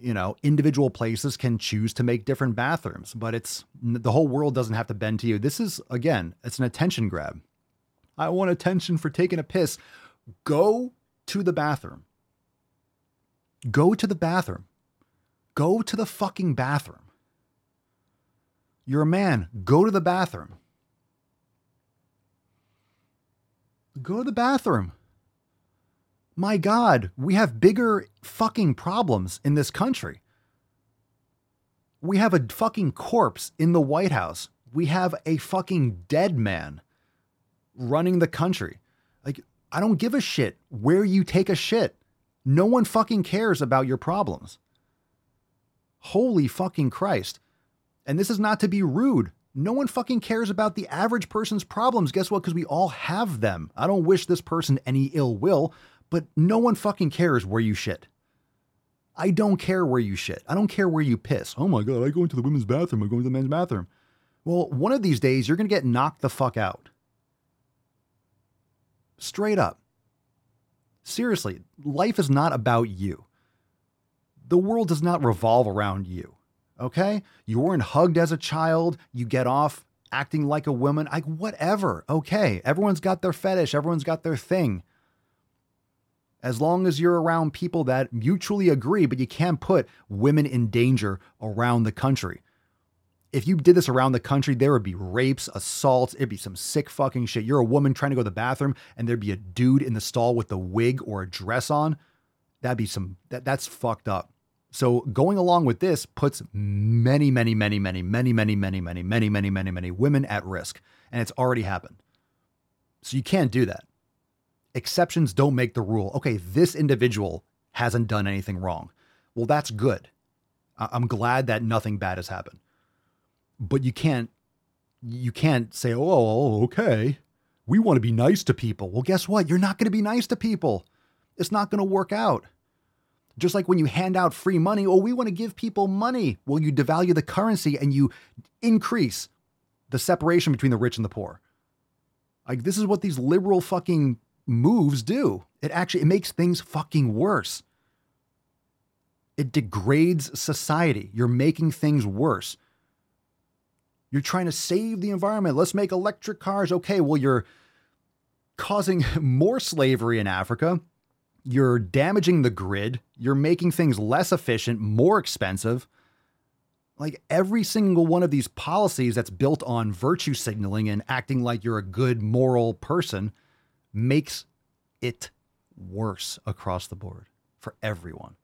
you know individual places can choose to make different bathrooms. But it's the whole world doesn't have to bend to you. This is again it's an attention grab. I want attention for taking a piss. Go to the bathroom. Go to the bathroom. Go to the fucking bathroom. You're a man. Go to the bathroom. Go to the bathroom my God, we have bigger fucking problems in this country. We have a fucking corpse in the White House. We have a fucking dead man running the country. Like, I don't give a shit where you take a shit. No one fucking cares about your problems. Holy fucking Christ. And this is not to be rude. No one fucking cares about the average person's problems. Guess what? Because we all have them. I don't wish this person any ill will but no one fucking cares where you shit. I don't care where you shit. I don't care where you piss. Oh my God, I go into the women's bathroom. I go into the men's bathroom. Well, one of these days, you're going to get knocked the fuck out. Straight up. Seriously, life is not about you. The world does not revolve around you. Okay? You weren't hugged as a child. You get off acting like a woman. Like, whatever. Okay. Everyone's got their fetish, everyone's got their thing as long as you're around people that mutually agree, but you can't put women in danger around the country. If you did this around the country, there would be rapes, assaults, it'd be some sick fucking shit. You're a woman trying to go to the bathroom and there'd be a dude in the stall with a wig or a dress on. That'd be some that that's fucked up. So going along with this puts many, many, many, many, many, many, many, many, many, many, many, many women at risk. And it's already happened. So you can't do that exceptions don't make the rule. Okay, this individual hasn't done anything wrong. Well, that's good. I'm glad that nothing bad has happened. But you can't you can't say, "Oh, oh okay. We want to be nice to people." Well, guess what? You're not going to be nice to people. It's not going to work out. Just like when you hand out free money, oh, we want to give people money. Well, you devalue the currency and you increase the separation between the rich and the poor. Like this is what these liberal fucking moves do. It actually it makes things fucking worse. It degrades society. You're making things worse. You're trying to save the environment. Let's make electric cars. Okay, well you're causing more slavery in Africa. You're damaging the grid. You're making things less efficient, more expensive. Like every single one of these policies that's built on virtue signaling and acting like you're a good moral person makes it worse across the board for everyone.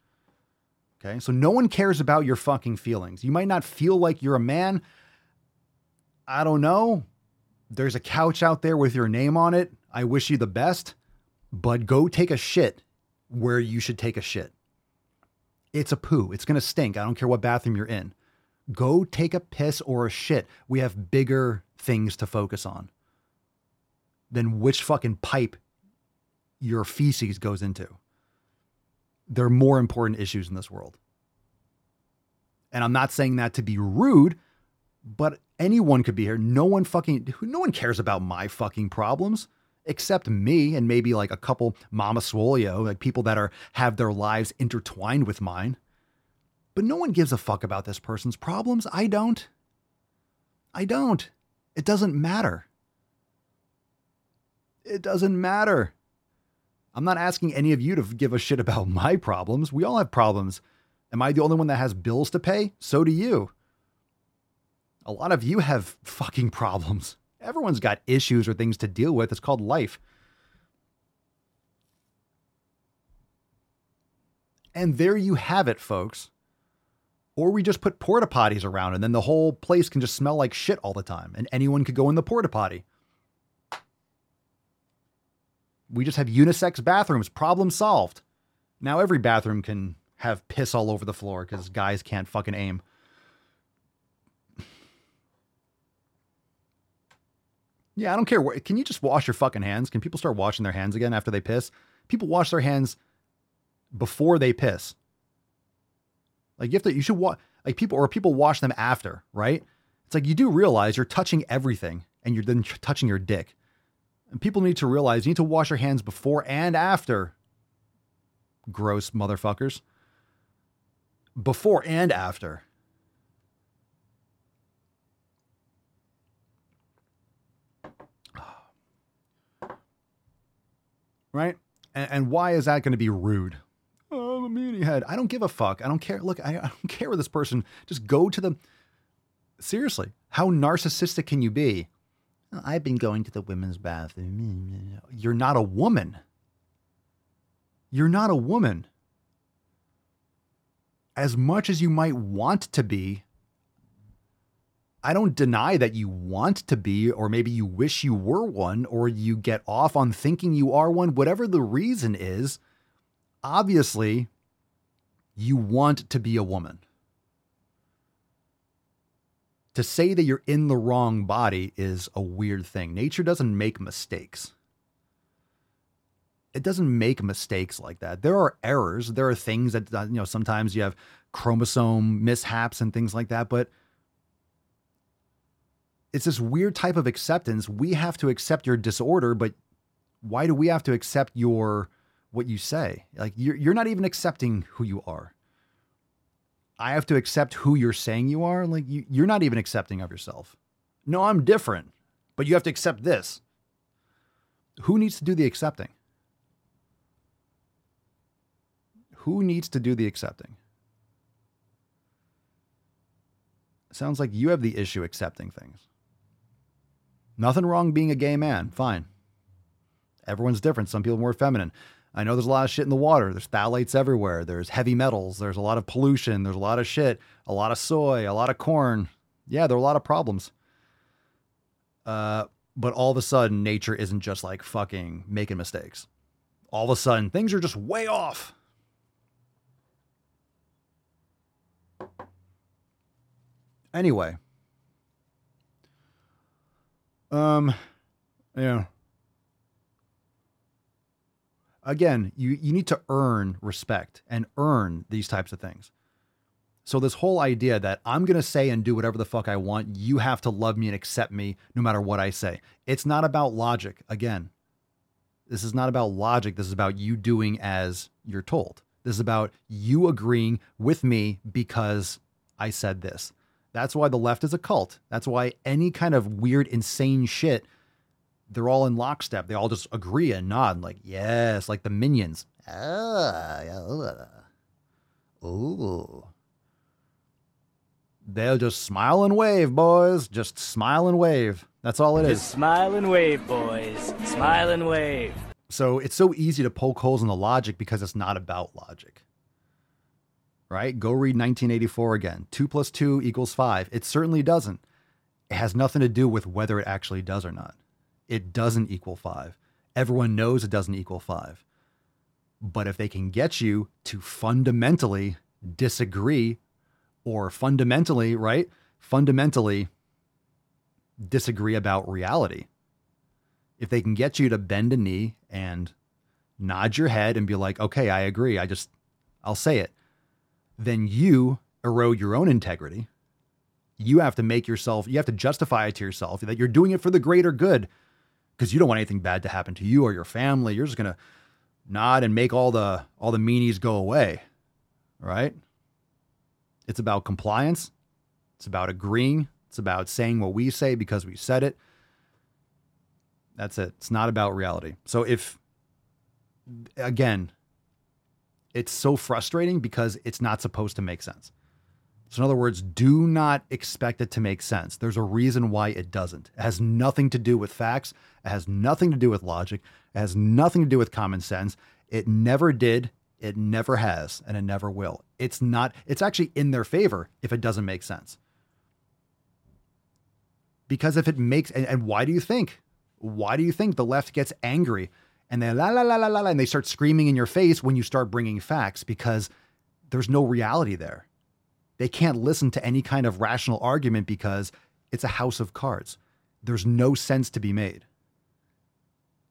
Okay. So no one cares about your fucking feelings. You might not feel like you're a man. I don't know. There's a couch out there with your name on it. I wish you the best, but go take a shit where you should take a shit. It's a poo. It's going to stink. I don't care what bathroom you're in. Go take a piss or a shit. We have bigger things to focus on than which fucking pipe your feces goes into. There are more important issues in this world. And I'm not saying that to be rude, but anyone could be here. No one fucking, no one cares about my fucking problems except me and maybe like a couple Mama Swolio, like people that are have their lives intertwined with mine. But no one gives a fuck about this person's problems. I don't. I don't. It doesn't matter. It doesn't matter. I'm not asking any of you to give a shit about my problems. We all have problems. Am I the only one that has bills to pay? So do you. A lot of you have fucking problems. Everyone's got issues or things to deal with. It's called life. And there you have it, folks. Or we just put porta potties around and then the whole place can just smell like shit all the time and anyone could go in the porta potty. We just have unisex bathrooms. Problem solved. Now every bathroom can have piss all over the floor because guys can't fucking aim. Yeah, I don't care. Can you just wash your fucking hands? Can people start washing their hands again after they piss? People wash their hands before they piss. Like you have to, you should wash, like people, or people wash them after, right? It's like you do realize you're touching everything and you're then touching your dick. And people need to realize you need to wash your hands before and after. Gross motherfuckers. Before and after. Right? And, and why is that going to be rude? Oh, I'm a meanie head. I don't give a fuck. I don't care. Look, I, I don't care with this person. Just go to the. Seriously, how narcissistic can you be? I've been going to the women's bathroom. You're not a woman. You're not a woman. As much as you might want to be, I don't deny that you want to be, or maybe you wish you were one, or you get off on thinking you are one, whatever the reason is, obviously you want to be a woman. To say that you're in the wrong body is a weird thing. Nature doesn't make mistakes. It doesn't make mistakes like that. There are errors. There are things that, uh, you know, sometimes you have chromosome mishaps and things like that, but it's this weird type of acceptance. We have to accept your disorder, but why do we have to accept your what you say? Like you're you're not even accepting who you are. I have to accept who you're saying you are. Like you, you're not even accepting of yourself. No, I'm different, but you have to accept this. Who needs to do the accepting? Who needs to do the accepting? Sounds like you have the issue accepting things. Nothing wrong being a gay man. Fine. Everyone's different. Some people are more feminine. I know there's a lot of shit in the water. There's phthalates everywhere. There's heavy metals. There's a lot of pollution. There's a lot of shit. A lot of soy. A lot of corn. Yeah, there are a lot of problems. Uh, but all of a sudden, nature isn't just like fucking making mistakes. All of a sudden, things are just way off. Anyway, um, yeah. Again, you, you need to earn respect and earn these types of things. So, this whole idea that I'm going to say and do whatever the fuck I want, you have to love me and accept me no matter what I say. It's not about logic. Again, this is not about logic. This is about you doing as you're told. This is about you agreeing with me because I said this. That's why the left is a cult. That's why any kind of weird, insane shit, they're all in lockstep. They all just agree and nod, like, yes, like the minions. Ah, ooh. They'll just smile and wave, boys. Just smile and wave. That's all it is. Just smile and wave, boys. Smile and wave. So it's so easy to poke holes in the logic because it's not about logic right? Go read 1984 again. Two plus two equals five. It certainly doesn't. It has nothing to do with whether it actually does or not. It doesn't equal five. Everyone knows it doesn't equal five. But if they can get you to fundamentally disagree or fundamentally, right? Fundamentally disagree about reality. If they can get you to bend a knee and nod your head and be like, okay, I agree. I just, I'll say it then you erode your own integrity. You have to make yourself, you have to justify it to yourself that you're doing it for the greater good because you don't want anything bad to happen to you or your family. You're just to nod and make all the all the meanies go away. Right? It's about compliance. It's about agreeing. It's about saying what we say because we said it. That's it. It's not about reality. So if again, it's so frustrating because it's not supposed to make sense. So, in other words, do not expect it to make sense. There's a reason why it doesn't. It has nothing to do with facts. It has nothing to do with logic. It has nothing to do with common sense. It never did. It never has. And it never will. It's not, it's actually in their favor if it doesn't make sense. Because if it makes, and, and why do you think? Why do you think the left gets angry and then la la la la la, and they start screaming in your face when you start bringing facts because there's no reality there. They can't listen to any kind of rational argument because it's a house of cards. There's no sense to be made.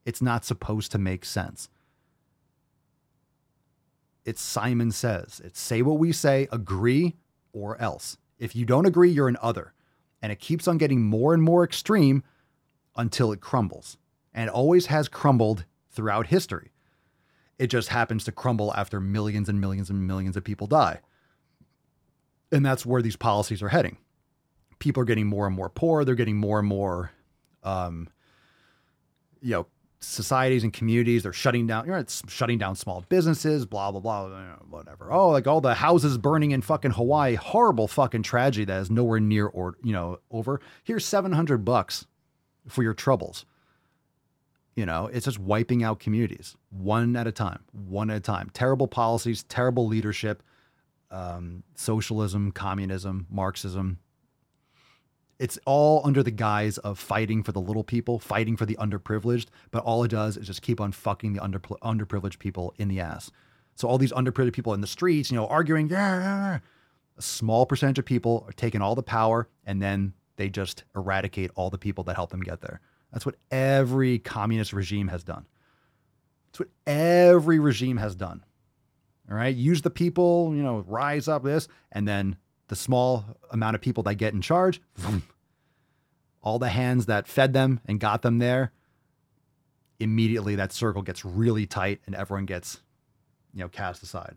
It's not supposed to make sense. It's Simon says. It's say what we say, agree or else. If you don't agree, you're an other. And it keeps on getting more and more extreme until it crumbles. and always has crumbled throughout history. It just happens to crumble after millions and millions and millions of people die. And that's where these policies are heading. People are getting more and more poor. They're getting more and more, um, you know, societies and communities. They're shutting down, you know, it's shutting down small businesses, blah, blah, blah, whatever. Oh, like all the houses burning in fucking Hawaii. Horrible fucking tragedy that is nowhere near or, you know, over. Here's 700 bucks for your troubles. You know, it's just wiping out communities one at a time, one at a time. Terrible policies, terrible leadership, um, socialism, communism, Marxism. It's all under the guise of fighting for the little people, fighting for the underprivileged. But all it does is just keep on fucking the under, underprivileged people in the ass. So all these underprivileged people in the streets, you know, arguing, yeah, yeah, yeah. a small percentage of people are taking all the power, and then they just eradicate all the people that help them get there. That's what every communist regime has done. That's what every regime has done. All right. Use the people, you know, rise up this, and then the small amount of people that get in charge, all the hands that fed them and got them there, immediately that circle gets really tight and everyone gets, you know, cast aside.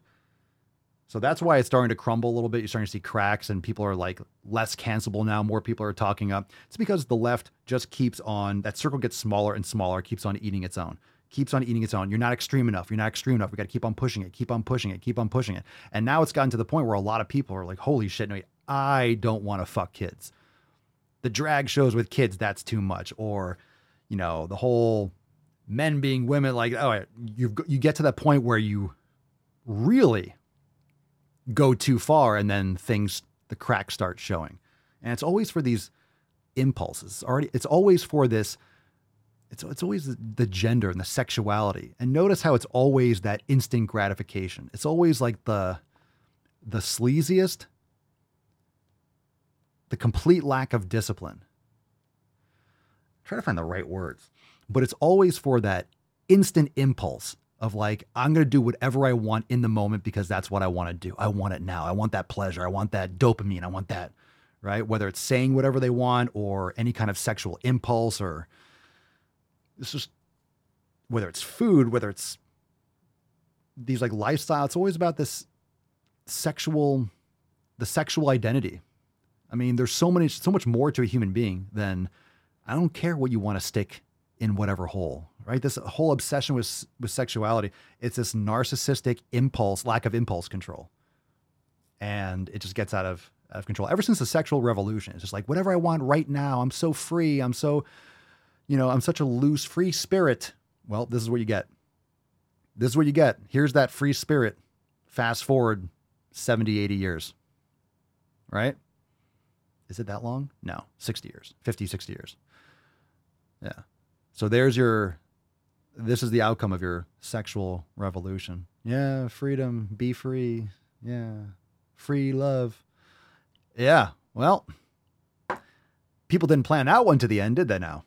So that's why it's starting to crumble a little bit. You're starting to see cracks and people are like less cancelable now. More people are talking up. It's because the left just keeps on, that circle gets smaller and smaller, keeps on eating its own, keeps on eating its own. You're not extreme enough. You're not extreme enough. We got to keep on pushing it, keep on pushing it, keep on pushing it. And now it's gotten to the point where a lot of people are like, holy shit, no, I don't want to fuck kids. The drag shows with kids, that's too much. Or, you know, the whole men being women, like, oh, you you get to that point where you really go too far and then things the cracks start showing and it's always for these impulses it's already it's always for this it's it's always the, gender and the sexuality and notice how it's always that instant gratification it's always like the the sleaziest the complete lack of discipline try to find the right words but it's always for that instant impulse of like I'm going to do whatever I want in the moment because that's what I want to do. I want it now. I want that pleasure. I want that dopamine. I want that, right? Whether it's saying whatever they want or any kind of sexual impulse or it's just whether it's food, whether it's these like lifestyle, it's always about this sexual the sexual identity. I mean, there's so many so much more to a human being than I don't care what you want to stick in whatever hole, right? This whole obsession with with sexuality, it's this narcissistic impulse, lack of impulse control. And it just gets out of out of control. Ever since the sexual revolution, it's just like whatever I want right now. I'm so free. I'm so, you know, I'm such a loose, free spirit. Well, this is what you get. This is what you get. Here's that free spirit. Fast forward 70, 80 years. Right? Is it that long? No, 60 years, 50, 60 years. Yeah. So there's your this is the outcome of your sexual revolution. Yeah, freedom, be free. Yeah. Free love. Yeah. Well, people didn't plan that one to the end, did they now?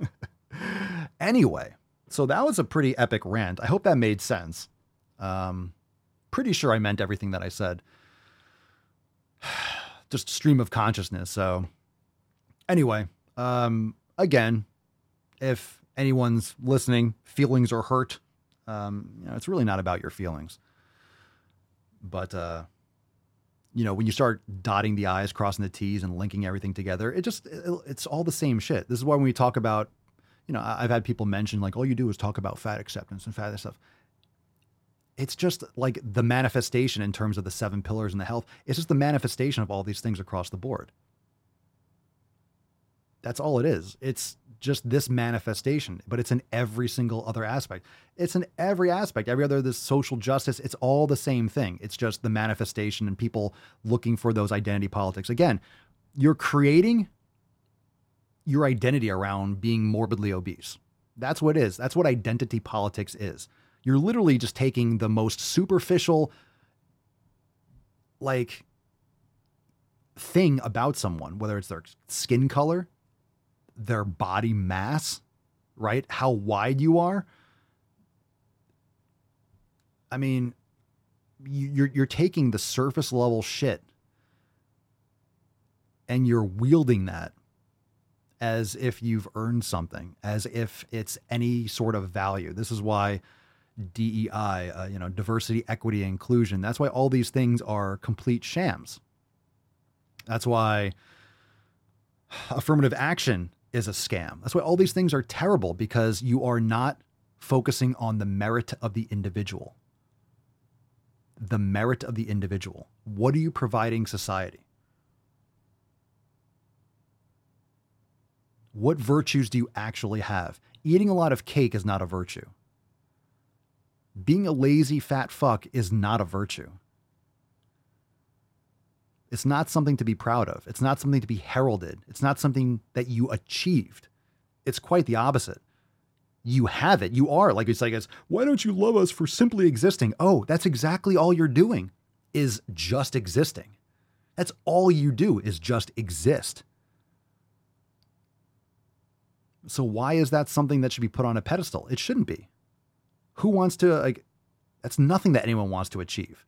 anyway, so that was a pretty epic rant. I hope that made sense. Um, pretty sure I meant everything that I said. Just stream of consciousness. So, anyway, um, again, if anyone's listening, feelings are hurt, um, you know, it's really not about your feelings. But uh, you know, when you start dotting the i's, crossing the t's, and linking everything together, it just it, it's all the same shit. This is why when we talk about, you know, I've had people mention like all you do is talk about fat acceptance and fat stuff. It's just like the manifestation in terms of the seven pillars and the health. It's just the manifestation of all these things across the board. That's all it is. It's just this manifestation, but it's in every single other aspect. It's in every aspect, every other this social justice. It's all the same thing. It's just the manifestation and people looking for those identity politics. Again, you're creating your identity around being morbidly obese. That's what it is. That's what identity politics is. You're literally just taking the most superficial, like, thing about someone, whether it's their skin color, their body mass, right? How wide you are. I mean, you're you're taking the surface level shit and you're wielding that as if you've earned something, as if it's any sort of value. This is why DEI, uh, you know, diversity, equity, inclusion. That's why all these things are complete shams. That's why affirmative action is a scam. That's why all these things are terrible because you are not focusing on the merit of the individual. The merit of the individual. What are you providing society? What virtues do you actually have? Eating a lot of cake is not a virtue. Being a lazy fat fuck is not a virtue. It's not something to be proud of. It's not something to be heralded. It's not something that you achieved. It's quite the opposite. You have it. You are like it's like it's why don't you love us for simply existing? Oh, that's exactly all you're doing is just existing. That's all you do is just exist. So why is that something that should be put on a pedestal? It shouldn't be. Who wants to like that's nothing that anyone wants to achieve.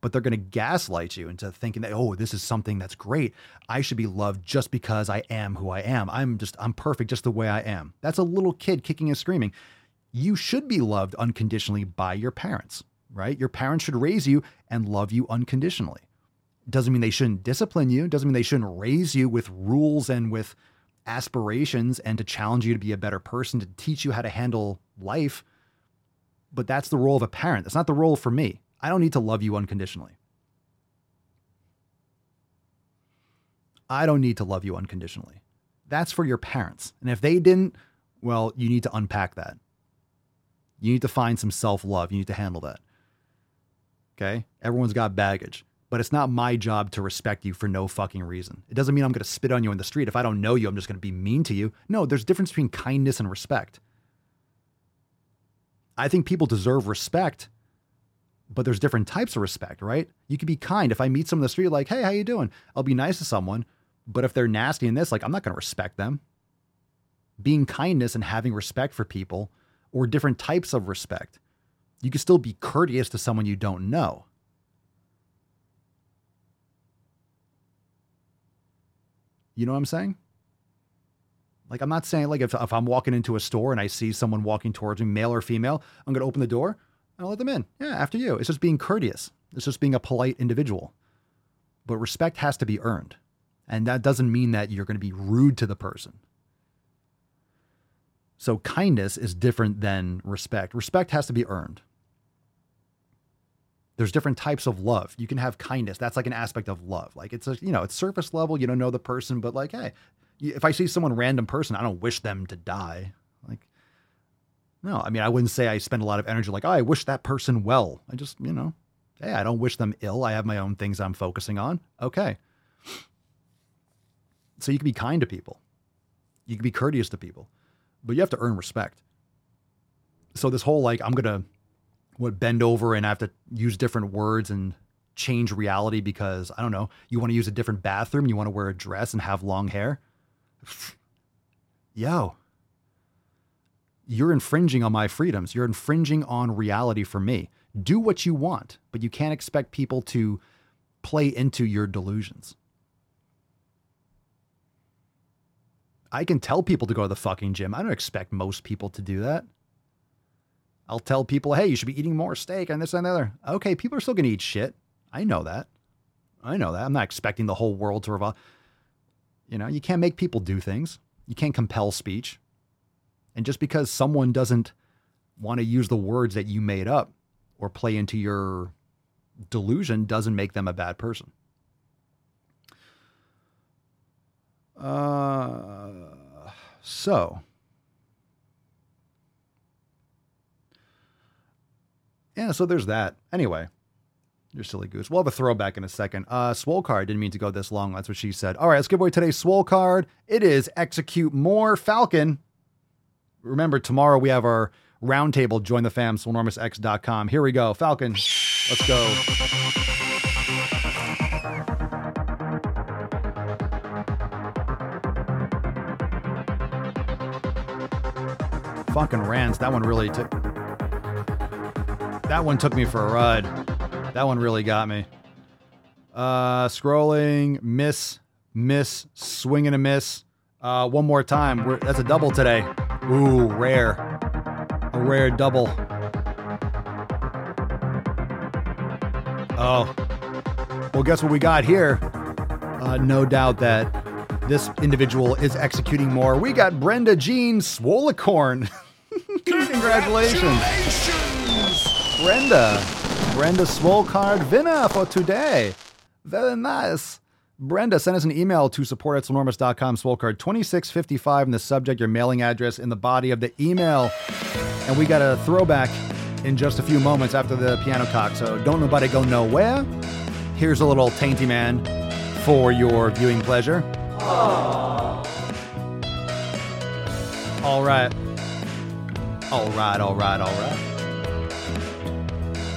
But they're going to gaslight you into thinking that oh, this is something that's great. I should be loved just because I am who I am. I'm just I'm perfect just the way I am. That's a little kid kicking and screaming. You should be loved unconditionally by your parents, right? Your parents should raise you and love you unconditionally. Doesn't mean they shouldn't discipline you, doesn't mean they shouldn't raise you with rules and with aspirations and to challenge you to be a better person, to teach you how to handle life. But that's the role of a parent. That's not the role for me. I don't need to love you unconditionally. I don't need to love you unconditionally. That's for your parents. And if they didn't, well, you need to unpack that. You need to find some self love. You need to handle that. Okay? Everyone's got baggage but it's not my job to respect you for no fucking reason. It doesn't mean I'm going to spit on you in the street. If I don't know you, I'm just going to be mean to you. No, there's a difference between kindness and respect. I think people deserve respect, but there's different types of respect, right? You can be kind. If I meet someone in the street, like, hey, how you doing? I'll be nice to someone. But if they're nasty in this, like, I'm not going to respect them. Being kindness and having respect for people, or different types of respect. You can still be courteous to someone you don't know. You know what I'm saying? Like, I'm not saying, like, if, if I'm walking into a store and I see someone walking towards me, male or female, I'm going to open the door and I'll let them in. Yeah, after you. It's just being courteous, it's just being a polite individual. But respect has to be earned. And that doesn't mean that you're going to be rude to the person. So, kindness is different than respect. Respect has to be earned. There's different types of love. You can have kindness. That's like an aspect of love. Like it's a, you know, it's surface level. You don't know the person, but like, hey, if I see someone random person, I don't wish them to die. Like, no, I mean, I wouldn't say I spend a lot of energy like, oh, I wish that person well. I just, you know, hey, I don't wish them ill. I have my own things I'm focusing on. Okay. So you can be kind to people. You can be courteous to people, but you have to earn respect. So this whole like, I'm going to what bend over and I have to use different words and change reality because I don't know, you want to use a different bathroom, you want to wear a dress and have long hair. Yo, you're infringing on my freedoms. You're infringing on reality for me. Do what you want, but you can't expect people to play into your delusions. I can tell people to go to the fucking gym. I don't expect most people to do that. I'll tell people, hey, you should be eating more steak and this and the other. Okay, people are still going to eat shit. I know that. I know that. I'm not expecting the whole world to revolve. You know, you can't make people do things. You can't compel speech. And just because someone doesn't want to use the words that you made up or play into your delusion doesn't make them a bad person. Uh, so yeah, so there's that. Anyway, you're silly goose. We'll have a throwback in a second. Uh, swole card didn't mean to go this long. That's what she said. All right, let's give away today's swole card. It is execute more Falcon. Remember, tomorrow we have our roundtable. Join the fam, swolenormousx.com. Here we go. Falcon, let's go. Fucking Rans. That one really took. That one took me for a ride. That one really got me. Uh, scrolling, miss, miss, swing and a miss. Uh, one more time. We're, that's a double today. Ooh, rare. A rare double. Oh. Well, guess what we got here? Uh, no doubt that this individual is executing more. We got Brenda Jean Swolicorn. Congratulations. Brenda. Brenda Swolcard winner for today. Very nice. Brenda, send us an email to support at swolenormous.com, Swolcard 2655 in the subject, your mailing address in the body of the email. And we got a throwback in just a few moments after the piano cock, so don't nobody go nowhere. Here's a little Tainty Man for your viewing pleasure. All right. All right, all right, all right.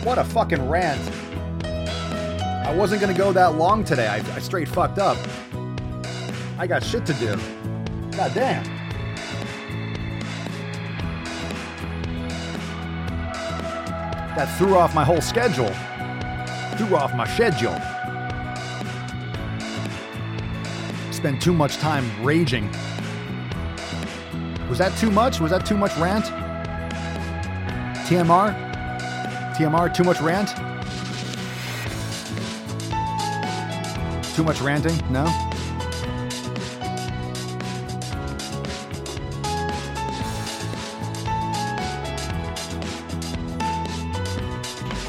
What a fucking rant. I wasn't going to go that long today. I, I straight fucked up. I got shit to do. God damn. That threw off my whole schedule. Threw off my schedule. Spent too much time raging. Was that too much? Was that too much rant? TMR? TMR, too much rant? Too much ranting? No?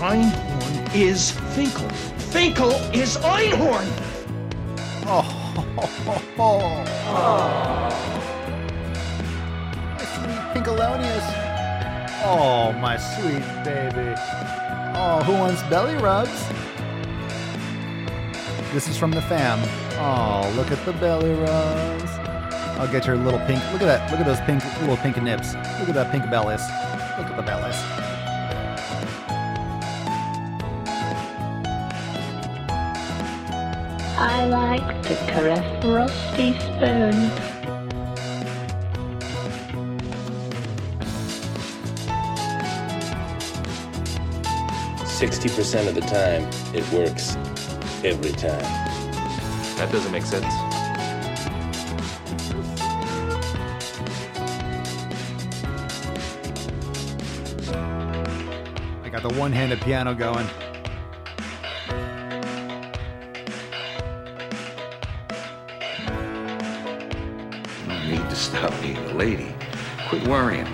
Einhorn is Finkel. Finkel is Einhorn! Oh, oh, oh, oh. My sweet Pinkalonius. Oh, my sweet baby. Oh, who wants belly rubs? This is from the fam. Oh, look at the belly rubs. I'll get your little pink. Look at that. Look at those pink little pink nips. Look at that pink bellies. Look at the bellies. I like to caress rusty spoons. Sixty percent of the time, it works every time. That doesn't make sense. I got the one-handed piano going. No need to stop being a lady. Quit worrying.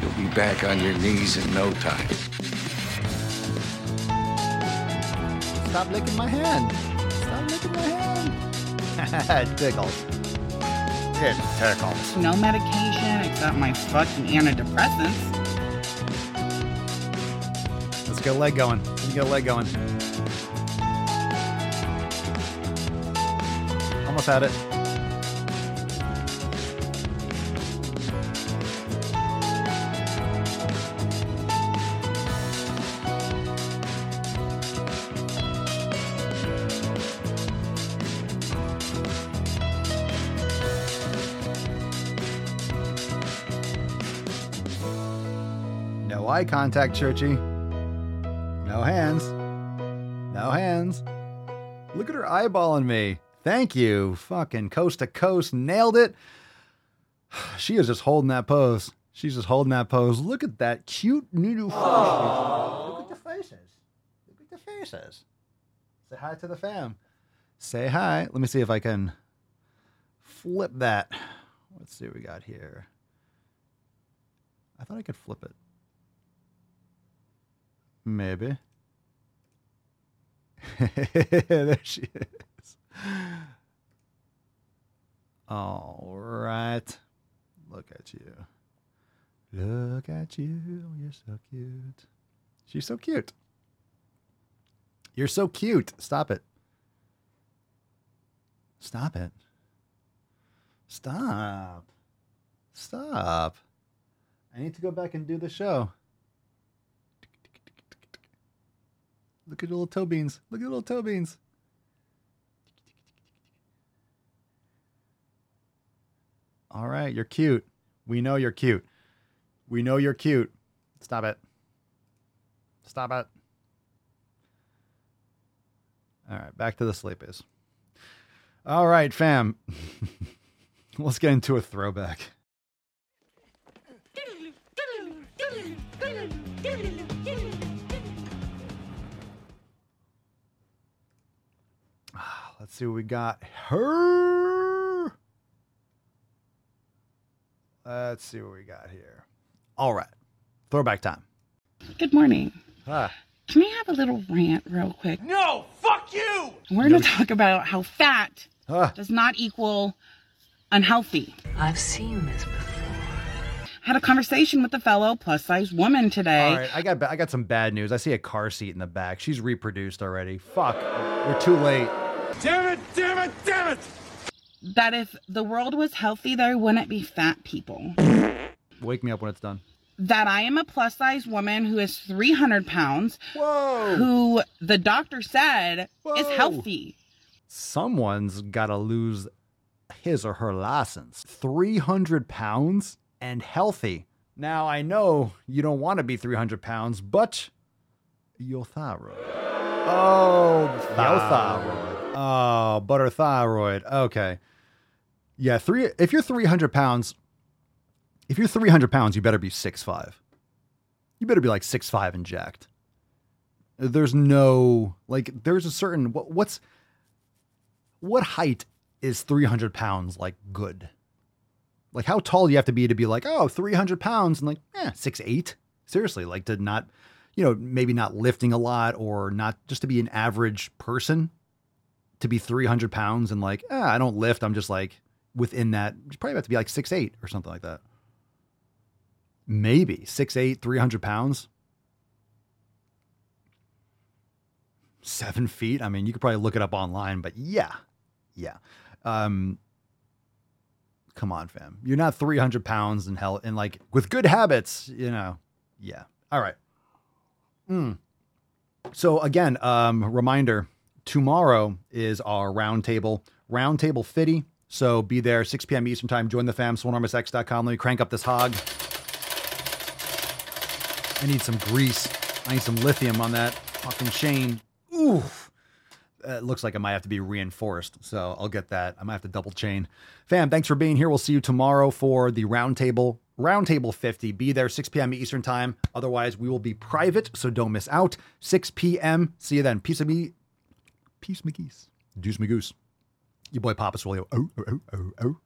You'll be back on your knees in no time. Stop licking my hand. Stop licking my hand. it tickles. It tickles. No medication except my fucking antidepressants. Let's get a leg going. Let's get a leg going. Almost had it. Eye contact, Churchy. No hands. No hands. Look at her eyeballing me. Thank you. Fucking coast to coast. Nailed it. She is just holding that pose. She's just holding that pose. Look at that cute new face. Look at the faces. Look at the faces. Say hi to the fam. Say hi. Let me see if I can flip that. Let's see what we got here. I thought I could flip it. Maybe. there she is. All right. Look at you. Look at you. You're so cute. She's so cute. You're so cute. Stop it. Stop it. Stop. Stop. I need to go back and do the show. Look at the little toe beans. Look at the little toe beans. All right, you're cute. We know you're cute. We know you're cute. Stop it. Stop it. All right, back to the sleepies. All right, fam. Let's get into a throwback. Let's see what we got. Her. Let's see what we got here. All right. Throwback time. Good morning. Can we have a little rant real quick? No, fuck you! We're going to talk about how fat Ah. does not equal unhealthy. I've seen this before. Had a conversation with a fellow plus size woman today. All right, I got ba- I got some bad news. I see a car seat in the back. She's reproduced already. Fuck. We're too late. Damn it, damn it, damn it! That if the world was healthy, there wouldn't be fat people. Wake me up when it's done. That I am a plus size woman who is 300 pounds, Whoa. who the doctor said is healthy. Someone's got to lose his or her license. 300 pounds and healthy. Now, I know you don't want to be 300 pounds, but your thyroid. Oh, your thyroid. Oh, butter thyroid. Okay. Yeah, three. If you're 300 pounds, if you're 300 pounds, you better be six five. You better be like 6'5 and jacked. There's no, like, there's a certain, what, what's, what height is 300 pounds like good? Like, how tall do you have to be to be like, oh, 300 pounds and like, eh, six eight? Seriously, like to not, you know, maybe not lifting a lot or not just to be an average person to be 300 pounds and like, eh, I don't lift. I'm just like within that. Probably have to be like six eight or something like that. Maybe six eight, 300 pounds. Seven feet. I mean, you could probably look it up online, but yeah, yeah. Um, come on, fam. You're not 300 pounds and hell and like with good habits, you know. Yeah. All right. Mm. So again, um, reminder: tomorrow is our roundtable, roundtable fitty. So be there 6 p.m. Eastern time. Join the fam. SwolenormousX.com. Let me crank up this hog. I need some grease. I need some lithium on that fucking chain. Uh, it looks like it might have to be reinforced. So I'll get that. I might have to double chain. Fam, thanks for being here. We'll see you tomorrow for the roundtable. Roundtable 50. Be there 6 p.m. Eastern time. Otherwise, we will be private, so don't miss out. 6 p.m. See you then. Peace of me. Peace McGeese. Deuce McGoose. Your boy Papa Swolio. Oh, oh, oh, oh, oh.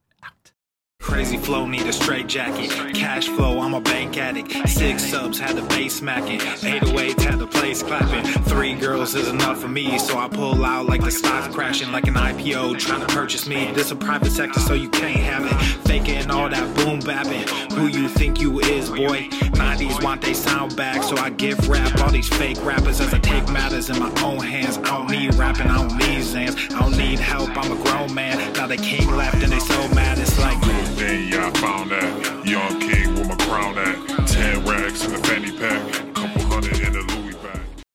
Crazy flow, need a straight jacket. Cash flow, I'm a bank addict. Six subs, had the bass smacking. 808s, had the place clapping. Three girls is enough for me, so I pull out like the stock crashing, like an IPO trying to purchase me. This a private sector, so you can't have it. Faking all that boom bapping. Who you think you is, boy? 90s want they sound back, so I give rap all these fake rappers as I take matters in my own hands. I don't need rapping, I don't need Xans. I don't need help, I'm a grown man. Now they left and they so mad, then I found that young king with my crown at ten racks in the fanny pack.